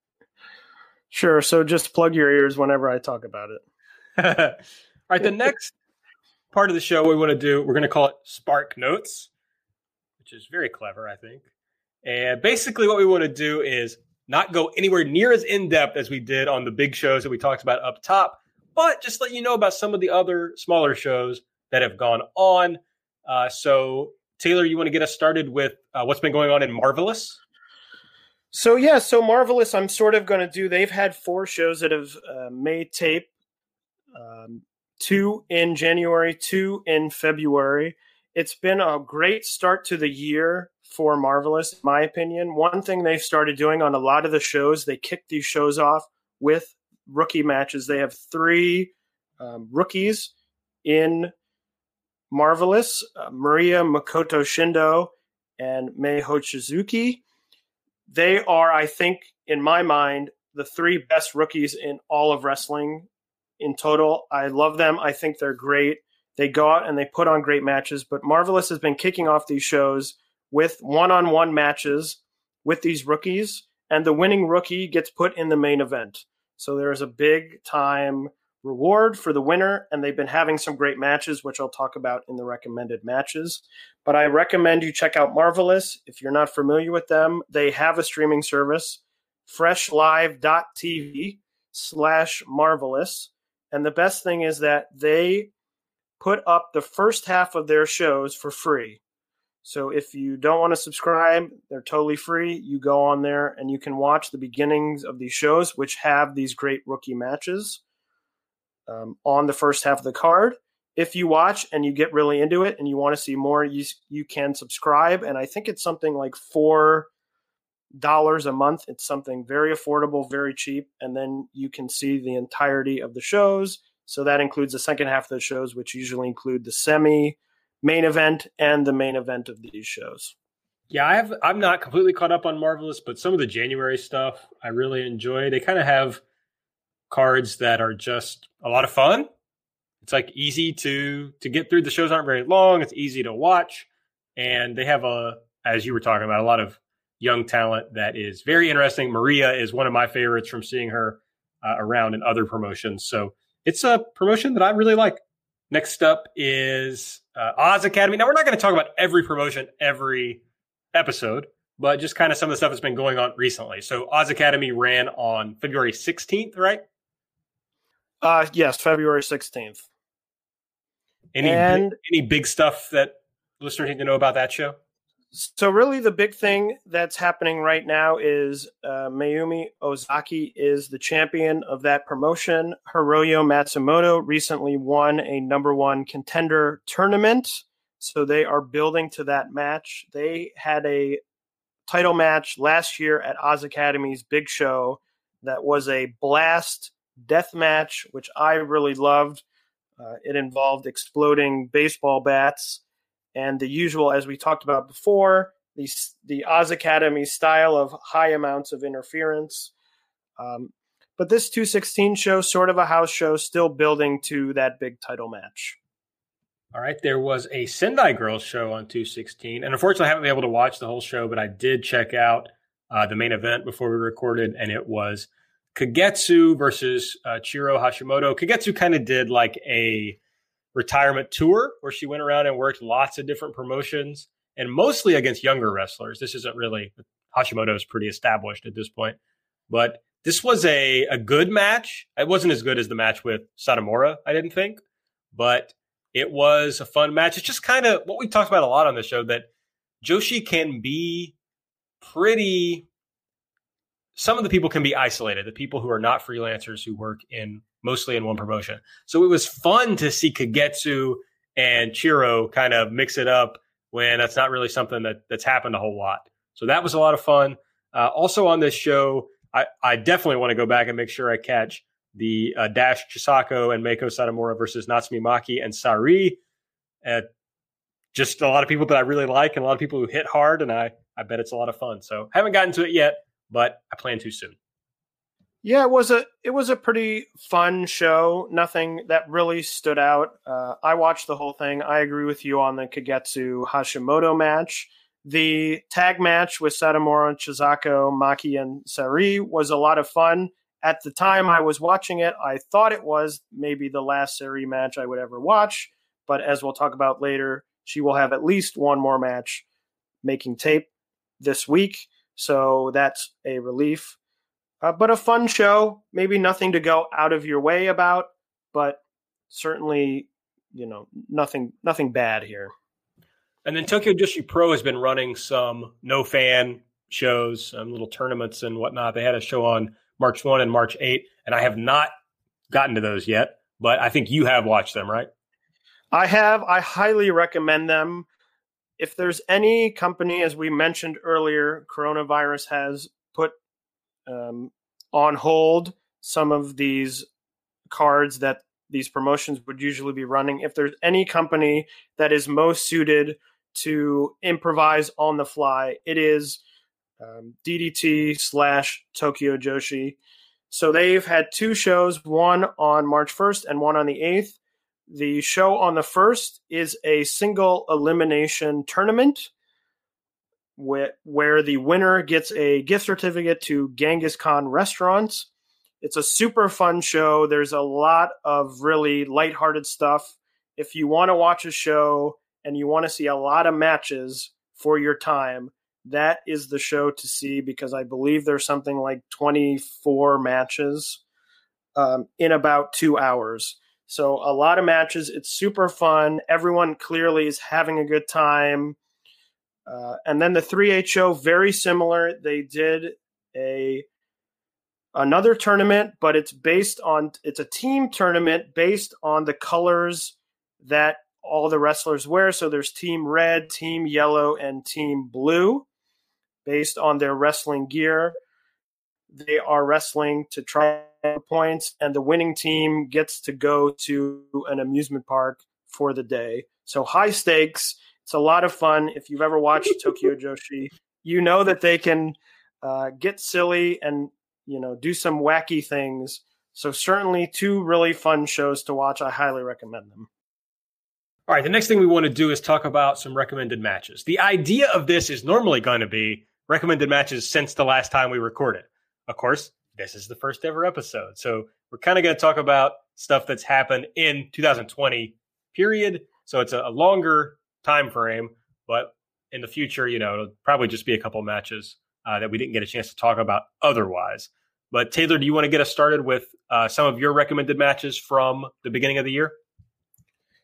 Sure. So just plug your ears whenever I talk about it. All right. The next part of the show we want to do, we're going to call it Spark Notes, which is very clever, I think. And basically, what we want to do is not go anywhere near as in depth as we did on the big shows that we talked about up top, but just let you know about some of the other smaller shows that have gone on. Uh, so, Taylor, you want to get us started with uh, what's been going on in Marvelous? So yeah, so Marvelous, I'm sort of going to do. They've had four shows that have uh, made tape. Um, two in January, two in February. It's been a great start to the year for Marvelous, in my opinion. One thing they've started doing on a lot of the shows, they kick these shows off with rookie matches. They have three um, rookies in Marvelous uh, Maria Makoto Shindo and Mei Hoshizuki. They are, I think, in my mind, the three best rookies in all of wrestling in total. I love them. I think they're great. They go out and they put on great matches, but Marvelous has been kicking off these shows with one on one matches with these rookies, and the winning rookie gets put in the main event. So there's a big time reward for the winner, and they've been having some great matches, which I'll talk about in the recommended matches. But I recommend you check out Marvelous. If you're not familiar with them, they have a streaming service, freshlive.tv slash marvelous. And the best thing is that they put up the first half of their shows for free. So if you don't want to subscribe, they're totally free. You go on there and you can watch the beginnings of these shows, which have these great rookie matches um, on the first half of the card. If you watch and you get really into it and you want to see more, you you can subscribe. And I think it's something like four dollars a month. It's something very affordable, very cheap, and then you can see the entirety of the shows. So that includes the second half of the shows, which usually include the semi, main event, and the main event of these shows. Yeah, I have. I'm not completely caught up on Marvelous, but some of the January stuff I really enjoy. They kind of have cards that are just a lot of fun. It's like easy to to get through. The shows aren't very long. It's easy to watch, and they have a, as you were talking about, a lot of young talent that is very interesting. Maria is one of my favorites from seeing her uh, around in other promotions. So it's a promotion that I really like. Next up is uh, Oz Academy. Now, we're not going to talk about every promotion every episode, but just kind of some of the stuff that's been going on recently. So Oz Academy ran on February 16th, right? Uh, yes, February 16th. Any, and, any big stuff that listeners need to know about that show? So really, the big thing that's happening right now is uh, Mayumi Ozaki is the champion of that promotion. Hiroyo Matsumoto recently won a number one contender tournament, so they are building to that match. They had a title match last year at Oz Academy's big show that was a blast death match, which I really loved. Uh, it involved exploding baseball bats and the usual, as we talked about before, the, the Oz Academy style of high amounts of interference. Um, but this 216 show, sort of a house show, still building to that big title match. All right, there was a Sendai Girls show on 216, and unfortunately, I haven't been able to watch the whole show, but I did check out uh, the main event before we recorded, and it was Kagetsu versus uh, Chihiro Hashimoto. Kagetsu kind of did like a retirement tour where she went around and worked lots of different promotions and mostly against younger wrestlers. This isn't really Hashimoto is pretty established at this point, but this was a, a good match. It wasn't as good as the match with Satomura, I didn't think, but it was a fun match. It's just kind of what we talked about a lot on the show that Joshi can be pretty. Some of the people can be isolated. The people who are not freelancers who work in mostly in one promotion. So it was fun to see Kagetsu and Chihiro kind of mix it up when that's not really something that, that's happened a whole lot. So that was a lot of fun. Uh, also on this show, I, I definitely want to go back and make sure I catch the uh, Dash Chisako and Meiko Satomura versus Natsumi Maki and Sareee. Uh, just a lot of people that I really like and a lot of people who hit hard, and I, I bet it's a lot of fun. So haven't gotten to it yet, but I plan to soon. Yeah, it was a it was a pretty fun show. Nothing that really stood out. Uh, I watched the whole thing. I agree with you on the Kagetsu Hashimoto match. The tag match with Satomura, Chisako, Maki, and Sareee was a lot of fun. At the time I was watching it, I thought it was maybe the last Sareee match I would ever watch. But as we'll talk about later, she will have at least one more match making tape this week. So that's a relief. Uh, but a fun show. Maybe nothing to go out of your way about, but certainly, you know, nothing nothing bad here. And then Tokyo Joshi Pro has been running some no fan shows, some little tournaments and whatnot. They had a show on March 1 and March 8, and I have not gotten to those yet, but I think you have watched them, right? I have. I highly recommend them. If there's any company, as we mentioned earlier, coronavirus has put um, on hold some of these cards that these promotions would usually be running. If there's any company that is most suited to improvise on the fly, it is um, DDT slash Tokyo Joshi. So they've had two shows, one on March 1st and one on the 8th. The show on the 1st is a single elimination tournament where, where the winner gets a gift certificate to Genghis Khan restaurants. It's a super fun show. There's a lot of really lighthearted stuff. If you want to watch a show and you want to see a lot of matches for your time, that is the show to see because I believe there's something like 24 matches um, in about two hours. So a lot of matches. It's super fun. Everyone clearly is having a good time. Uh, and then the 3HO, very similar. They did a another tournament, but it's based on it's a team tournament based on the colors that all the wrestlers wear. So there's team red, team yellow, and team blue based on their wrestling gear. They are wrestling to try points, and the winning team gets to go to an amusement park for the day. So high stakes. It's a lot of fun. If you've ever watched Tokyo Joshi, you know that they can uh, get silly and you know do some wacky things. So certainly two really fun shows to watch. I highly recommend them. All right, the next thing we want to do is talk about some recommended matches. The idea of this is normally going to be recommended matches since the last time we recorded. Of course, this is the first ever episode. So we're kind of going to talk about stuff that's happened in 2020 period. So it's a, a, longer time frame, but in the future, you know, it'll probably just be a couple matches uh, that we didn't get a chance to talk about otherwise. But Taylor, do you want to get us started with uh, some of your recommended matches from the beginning of the year?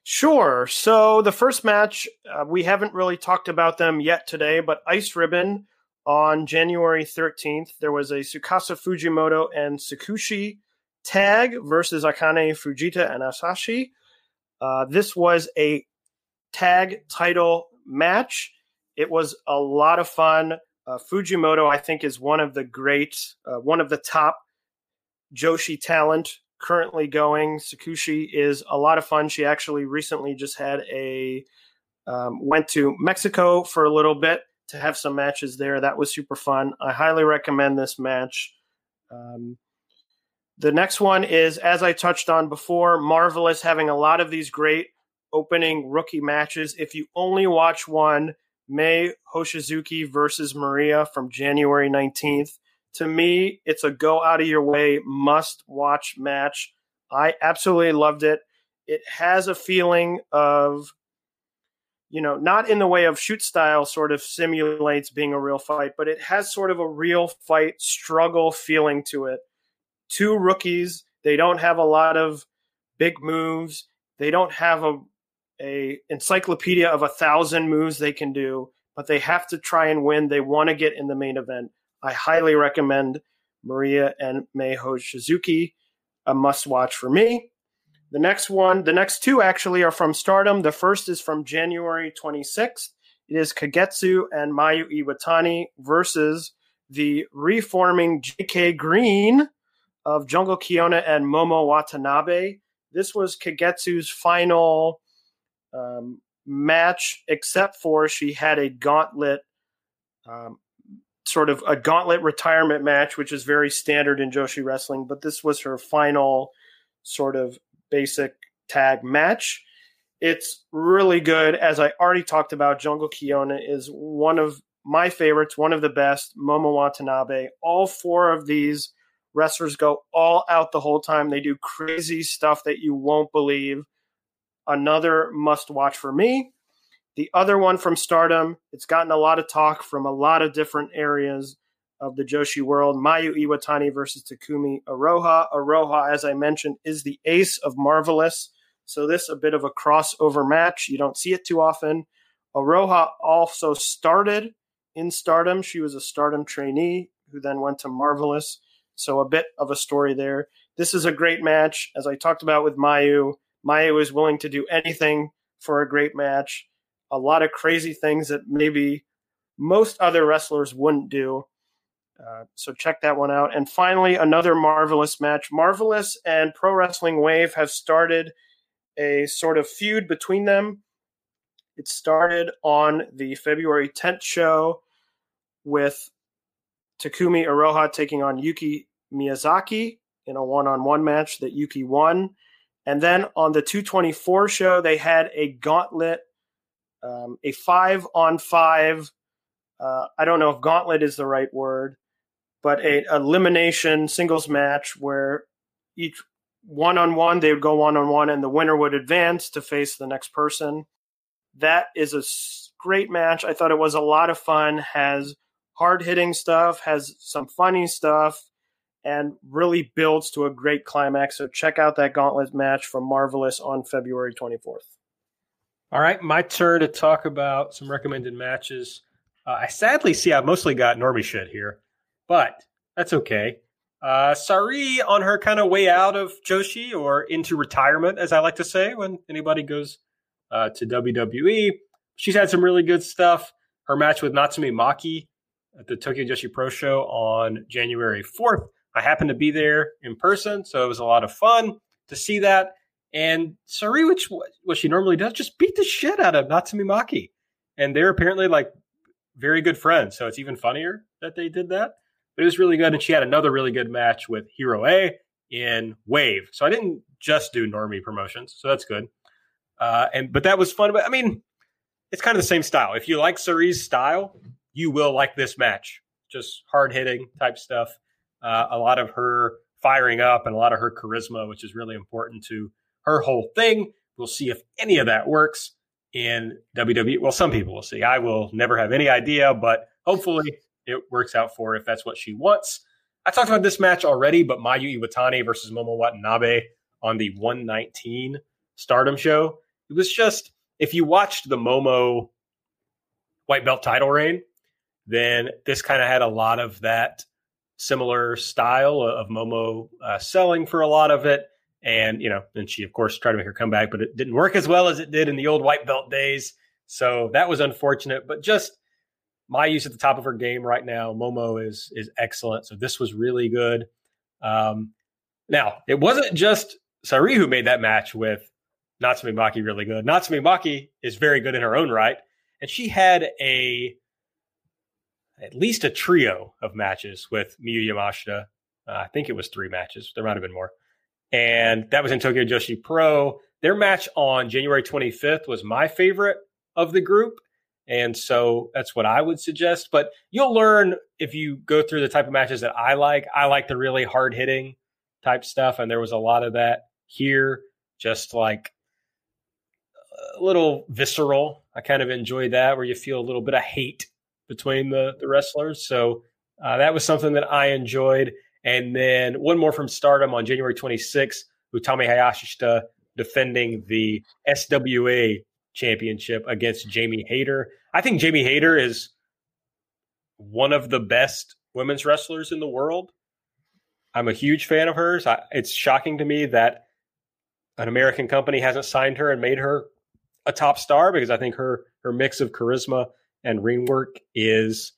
Sure. So the first match, uh, we haven't really talked about them yet today, but Ice Ribbon on January 13th, there was a Tsukasa Fujimoto and Tsukushi tag versus Akane Fujita and Asahi. Uh, this was a tag title match. It was a lot of fun. Uh, Fujimoto, I think, is one of the great, uh, one of the top Joshi talent currently going. Tsukushi is a lot of fun. She actually recently just had a um, went to Mexico for a little bit to have some matches there. That was super fun. I highly recommend this match. Um, the next one is, as I touched on before, Marvelous having a lot of these great opening rookie matches. If you only watch one, Mei Hoshizuki versus Maria from January 19th, to me, it's a go out of your way, must watch match. I absolutely loved it. It has a feeling of you know, not in the way of shoot style sort of simulates being a real fight, but it has sort of a real fight struggle feeling to it. Two rookies, they don't have a lot of big moves. They don't have a a encyclopedia of a thousand moves they can do, but they have to try and win. They want to get in the main event. I highly recommend Maria and Mei Hoshizuki, a must watch for me. The next one, the next two actually are from Stardom. The first is from January 26th. It is Kagetsu and Mayu Iwatani versus the reforming JK Green of Jungle Kyona and Momo Watanabe. This was Kagetsu's final um, match, except for she had a gauntlet um, sort of a gauntlet retirement match, which is very standard in Joshi wrestling, but this was her final sort of basic tag match. It's really good. As I already talked about, Jungle Kyona is one of my favorites, one of the best. Momo Watanabe. All four of these wrestlers go all out the whole time. They do crazy stuff that you won't believe. Another must watch for me. The other one from Stardom, it's gotten a lot of talk from a lot of different areas of the Joshi world. Mayu Iwatani versus Takumi Iroha. Iroha, as I mentioned, is the ace of Marvelous. So this a bit of a crossover match. You don't see it too often. Iroha also started in Stardom. She was a Stardom trainee who then went to Marvelous. So a bit of a story there. This is a great match. As I talked about with Mayu, Mayu is willing to do anything for a great match. A lot of crazy things that maybe most other wrestlers wouldn't do. Uh, so check that one out. And finally, another marvelous match. Marvelous and Pro Wrestling Wave have started a sort of feud between them. It started on the February 10th show with Takumi Iroha taking on Yuki Miyazaki in a one on one match that Yuki won. And then on the 224 show, they had a gauntlet, um, a five on five. Uh, I don't know if gauntlet is the right word, but a elimination singles match where each one on one they would go one on one, and the winner would advance to face the next person. That is a great match. I thought it was a lot of fun. Has hard hitting stuff, has some funny stuff, and really builds to a great climax. So check out that gauntlet match from Marvelous on February 24th. All right, my turn to talk about some recommended matches. Uh, I sadly see I mostly got normie shit here, but that's okay. Uh, Sareee on her kind of way out of Joshi or into retirement, as I like to say when anybody goes uh, to WWE. She's had some really good stuff. Her match with Natsumi Maki at the Tokyo Joshi Pro Show on January 4th. I happened to be there in person, so it was a lot of fun to see that. And Sareee, which what she normally does, just beat the shit out of Natsumi Maki. And they're apparently like very good friends, so it's even funnier that they did that. But it was really good, and she had another really good match with Hero A in Wave. So I didn't just do normie promotions, so that's good. Uh, and but that was fun. But I mean, it's kind of the same style. If you like Sareee's style, you will like this match. Just hard hitting type stuff. Uh, a lot of her firing up and a lot of her charisma, which is really important to her whole thing. We'll see if any of that works in WWE. Well, some people will see. I will never have any idea, but hopefully it works out for if that's what she wants. I talked about this match already, but Mayu Iwatani versus Momo Watanabe on the 119 Stardom show. It was just if you watched the Momo white belt title reign, then this kind of had a lot of that similar style of Momo uh, selling for a lot of it. And, you know, then she, of course, tried to make her comeback, but it didn't work as well as it did in the old white belt days. So that was unfortunate. But just Mayu's at the top of her game right now. Momo is is excellent. So this was really good. Um, now, it wasn't just Sareee who made that match with Natsumi Maki really good. Natsumi Maki is very good in her own right. And she had a at least a trio of matches with Miyu Yamashita. Uh, I think it was three matches. There might have been more. And that was in Tokyo Joshi Pro. Their match on January 25th was my favorite of the group. And so that's what I would suggest. But you'll learn if you go through the type of matches that I like. I like the really hard hitting type stuff. And there was a lot of that here, just like a little visceral. I kind of enjoy that where you feel a little bit of hate between the, the wrestlers. So uh, that was something that I enjoyed. And then one more from Stardom on January 26th, Utami Hayashishita defending the SWA championship against Jamie Hayter. I think Jamie Hayter is one of the best women's wrestlers in the world. I'm a huge fan of hers. I, it's shocking to me that an American company hasn't signed her and made her a top star because I think her her mix of charisma and ring work is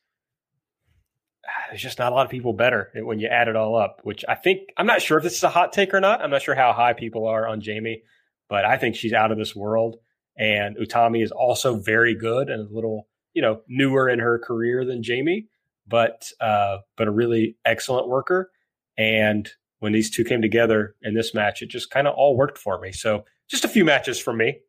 ah, there's just not a lot of people better when you add it all up. Which I think I'm not sure if this is a hot take or not. I'm not sure how high people are on Jamie, but I think she's out of this world. And Utami is also very good and a little you know newer in her career than Jamie, but uh, but a really excellent worker. And when these two came together in this match, it just kind of all worked for me. So just a few matches from me.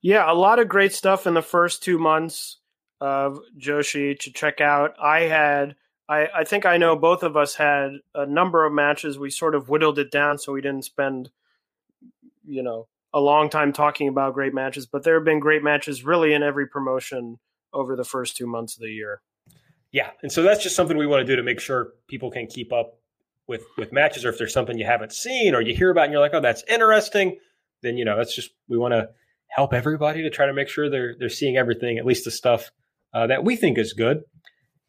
Yeah, a lot of great stuff in the first two months of Joshi to check out. I had, I, I think I know both of us had a number of matches. We sort of whittled it down so we didn't spend, you know, a long time talking about great matches, but there have been great matches really in every promotion over the first two months of the year. Yeah, and so that's just something we want to do to make sure people can keep up with with matches, or if there's something you haven't seen or you hear about and you're like, oh, that's interesting, then you know that's just we want to help everybody to try to make sure they're they're seeing everything, at least the stuff uh, that we think is good.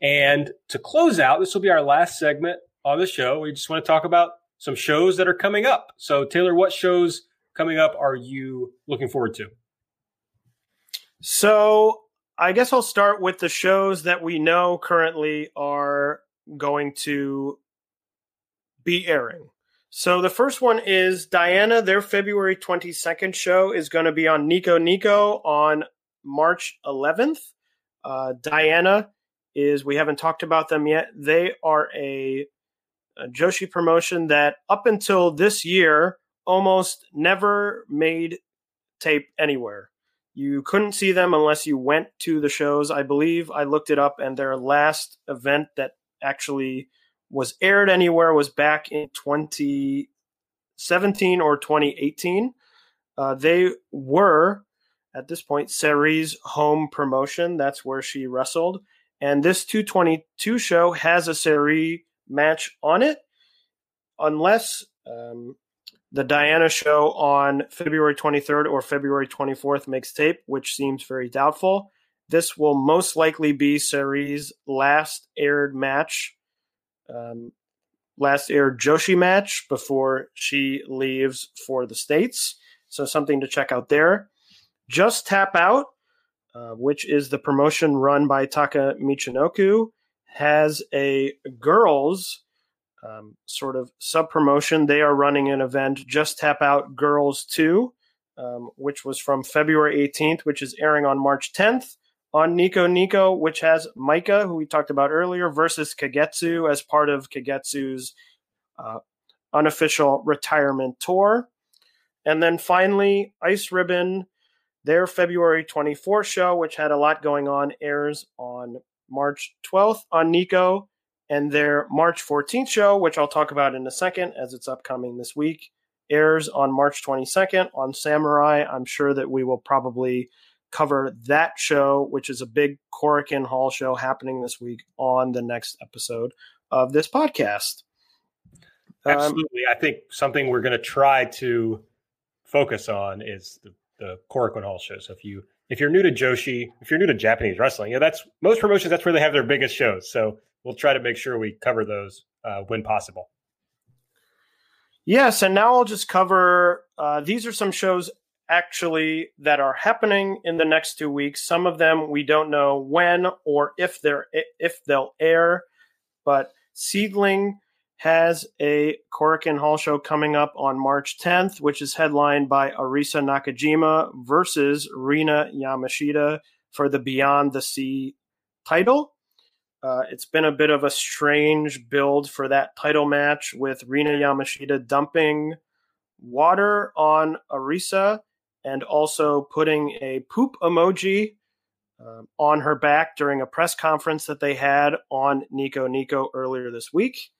And to close out, this will be our last segment on the show. We just want to talk about some shows that are coming up. So, Taylor, what shows coming up are you looking forward to? So, I guess I'll start with the shows that we know currently are going to be airing. So the first one is Diana. Their February 22nd show is going to be on Nico Nico on March 11th. Uh, Diana is, we haven't talked about them yet. They are a, a Joshi promotion that up until this year almost never made tape anywhere. You couldn't see them unless you went to the shows. I believe I looked it up, and their last event that actually was aired anywhere was back in 2017 or 2018. Uh, they were at this point Sareee's home promotion. That's where she wrestled, and this 222 show has a Saree match on it, unless um, the Diana show on February 23rd or February 24th makes tape, which seems very doubtful. This will most likely be Sareee's last aired match um, last aired Joshi match before she leaves for the States. So something to check out there. Just Tap Out, uh, which is the promotion run by Taka Michinoku, has a girls um, sort of sub promotion. They are running an event, Just Tap Out Girls 2, um, which was from February 18th, which is airing on March 10th on Nico Nico, which has Maika, who we talked about earlier, versus Kagetsu as part of Kagetsu's uh, unofficial retirement tour. And then finally, Ice Ribbon, their February 24th show, which had a lot going on, airs on March 12th on Nico. And their March 14th show, which I'll talk about in a second as it's upcoming this week, airs on March 22nd on Samurai. I'm sure that we will probably cover that show, which is a big Korakuen Hall show happening this week on the next episode of this podcast. Um, Absolutely. Um, I think something we're going to try to focus on is the, the Korakuen Hall show. So if you if you're new to Joshi, if you're new to Japanese wrestling, yeah, that's most promotions. That's where they have their biggest shows. So we'll try to make sure we cover those uh, when possible. Yes, and now I'll just cover. Uh, these are some shows actually that are happening in the next two weeks. Some of them we don't know when or if they're if they'll air, but SEAdLINNNG has a Korakuen Hall show coming up on March 10th, which is headlined by Arisa Nakajima versus Rina Yamashita for the Beyond the Sea title. Uh, it's been a bit of a strange build for that title match with Rina Yamashita dumping water on Arisa and also putting a poop emoji uh, on her back during a press conference that they had on Nico Nico earlier this week.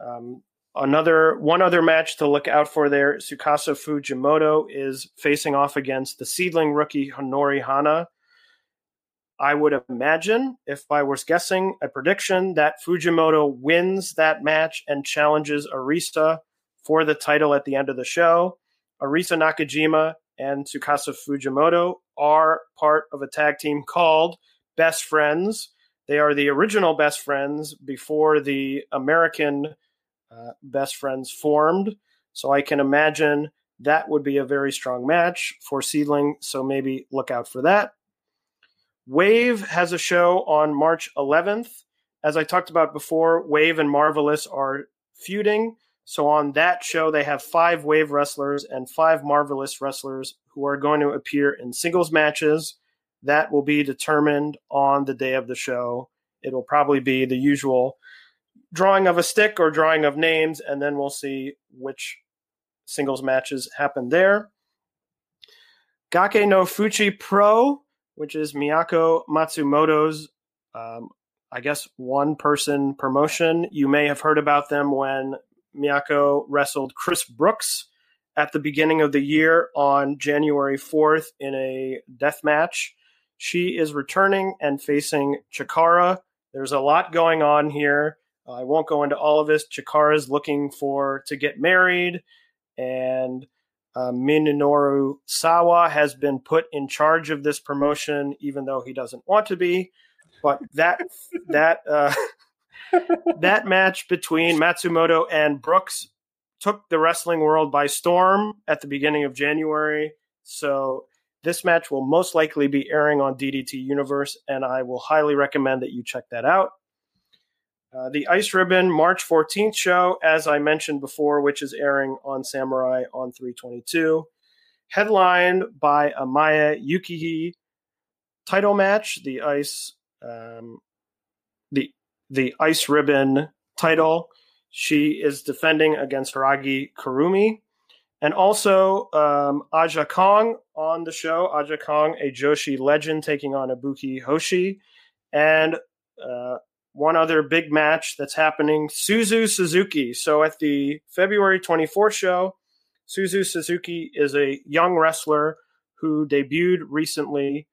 Um, another one other match to look out for there Tsukasa Fujimoto is facing off against the SEAdLINNNG rookie Honori Hana. I would imagine, if I was guessing a prediction, that Fujimoto wins that match and challenges Arisa for the title at the end of the show. Arisa Nakajima and Tsukasa Fujimoto are part of a tag team called Best Friends. They are the original Best Friends before the American uh, Best Friends formed. So I can imagine that would be a very strong match for SEAdLINNNG. So maybe look out for that. Wave has a show on March 11th. As I talked about before, Wave and Marvelous are feuding. So on that show, they have five Wave wrestlers and five Marvelous wrestlers who are going to appear in singles matches. That will be determined on the day of the show it'll probably be the usual drawing of a stick or drawing of names, and then we'll see which singles matches happen there. Gake no Fuchi Pro, which is Miyako Matsumoto's, um, I guess, one person promotion. You may have heard about them when Miyako wrestled Chris Brooks at the beginning of the year on January 4th in a death match. She is returning and facing Chikara. There's a lot going on here. I won't go into all of this. Chikara is looking for to get married, and uh, Minoru Sawa has been put in charge of this promotion, even though he doesn't want to be. But that that uh, that match between Matsumoto and Brooks took the wrestling world by storm at the beginning of January. So this match will most likely be airing on DDT Universe, and I will highly recommend that you check that out. Uh, the Ice Ribbon March 14th show, as I mentioned before, which is airing on Samurai on 322, headlined by a Maya Yukihi title match, the Ice, um, the the Ice Ribbon title. She is defending against Hiiragi Kurumi. And also um, Aja Kong on the show. Aja Kong, a Joshi legend, taking on Ibuki Hoshi. And uh, one other big match that's happening Suzu Suzuki. So at the February 24th show, Suzu Suzuki is a young wrestler who debuted recently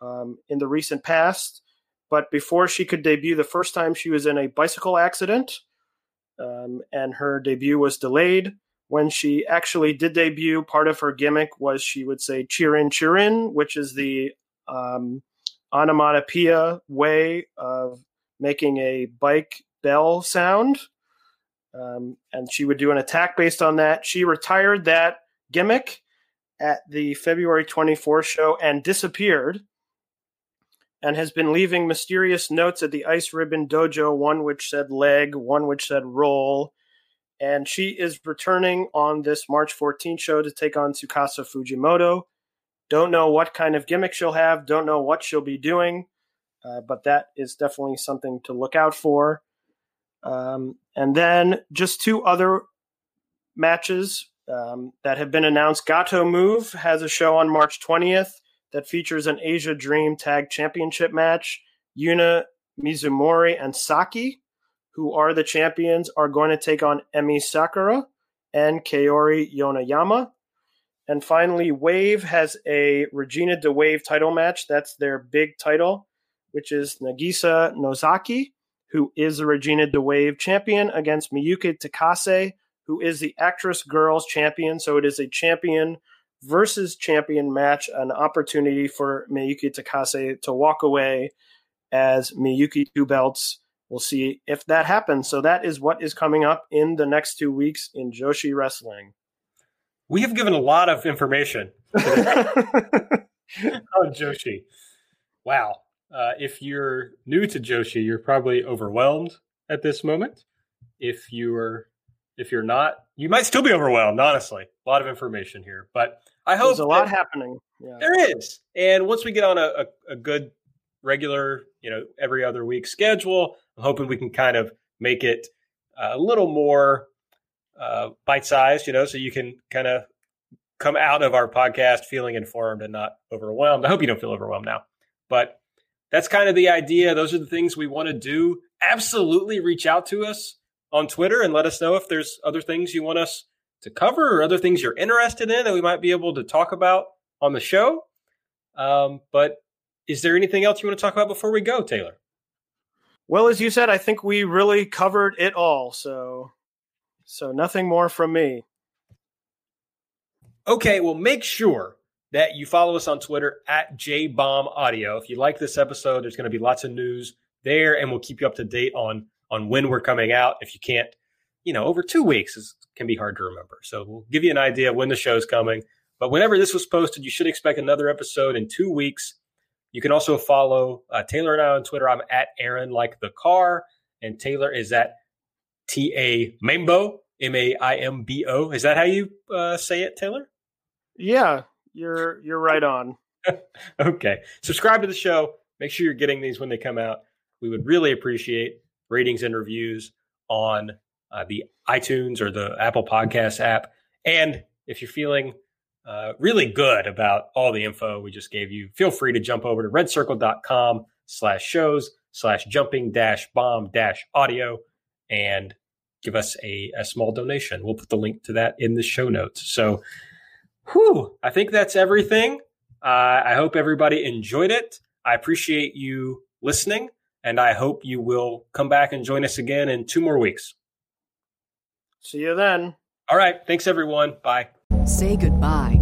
um, in the recent past. But before she could debut the first time, she was in a bicycle accident, um, and her debut was delayed. When she actually did debut, part of her gimmick was she would say "cheerin, cheerin," which is the um, onomatopoeia way of making a bike bell sound. Um, and she would do an attack based on that. She retired that gimmick at the February 24th show and disappeared and has been leaving mysterious notes at the Ice Ribbon Dojo, one which said leg, one which said roll. And she is returning on this March 14th show to take on Tsukasa Fujimoto. Don't know what kind of gimmick she'll have, don't know what she'll be doing. Uh, but that is definitely something to look out for. Um, and then just two other matches um, that have been announced. Gatoh Move has a show on March 20th that features an Asia Dream Tag Championship match. Yuna Mizumori and Saki, who are the champions, are going to take on Emi Sakura and Kaori Yoneyama. And finally, Wave has a Regina di Wave title match. That's their big title which is Nagisa Nozaki, who is the Regina di Wave champion, against Miyuki Takase, who is the Actress Girls champion. So it is a champion versus champion match, an opportunity for Miyuki Takase to walk away as Miyuki Two Belts. We'll see if that happens. So that is what is coming up in the next two weeks in Joshi Wrestling. We have given a lot of information on oh, Joshi. Wow. Uh, if you're new to Joshi, you're probably overwhelmed at this moment. If you're if you're not, you might still be overwhelmed. Honestly, a lot of information here, but I hope there's a lot happening. Yeah. There is, and once we get on a, a, a good regular, you know, every other week schedule, I'm hoping we can kind of make it a little more uh, bite sized, you know, so you can kind of come out of our podcast feeling informed and not overwhelmed. I hope you don't feel overwhelmed now, but that's kind of the idea. Those are the things we want to do. Absolutely reach out to us on Twitter and let us know if there's other things you want us to cover or other things you're interested in that we might be able to talk about on the show. Um, but is there anything else you want to talk about before we go, Taylor? Well, as you said, I think we really covered it all. So, so nothing more from me. Okay, well, make sure that you follow us on Twitter at JBombAudio. If you like this episode, there's going to be lots of news there, and we'll keep you up to date on on when we're coming out. If you can't, you know, over two weeks is, can be hard to remember. So we'll give you an idea of when the show's coming. But whenever this was posted, you should expect another episode in two weeks. You can also follow uh, Taylor and I on Twitter. I'm at Aaron like the car, and Taylor is at T A Maimbo M A I M B O. Is that how you uh, say it, Taylor? Yeah, you're you're right on. okay. Subscribe to the show. Make sure you're getting these when they come out. we would really appreciate ratings and reviews on uh, the iTunes or the Apple Podcast app. And if you're feeling uh, really good about all the info we just gave you, feel free to jump over to redcircle.com slash shows slash jumping dash bomb dash audio and give us a, a small donation. We'll put the link to that in the show notes. So, whew, I think that's everything. Uh, I hope everybody enjoyed it. I appreciate you listening, and I hope you will come back and join us again in two more weeks. See you then. All right. Thanks, everyone. Bye. Say goodbye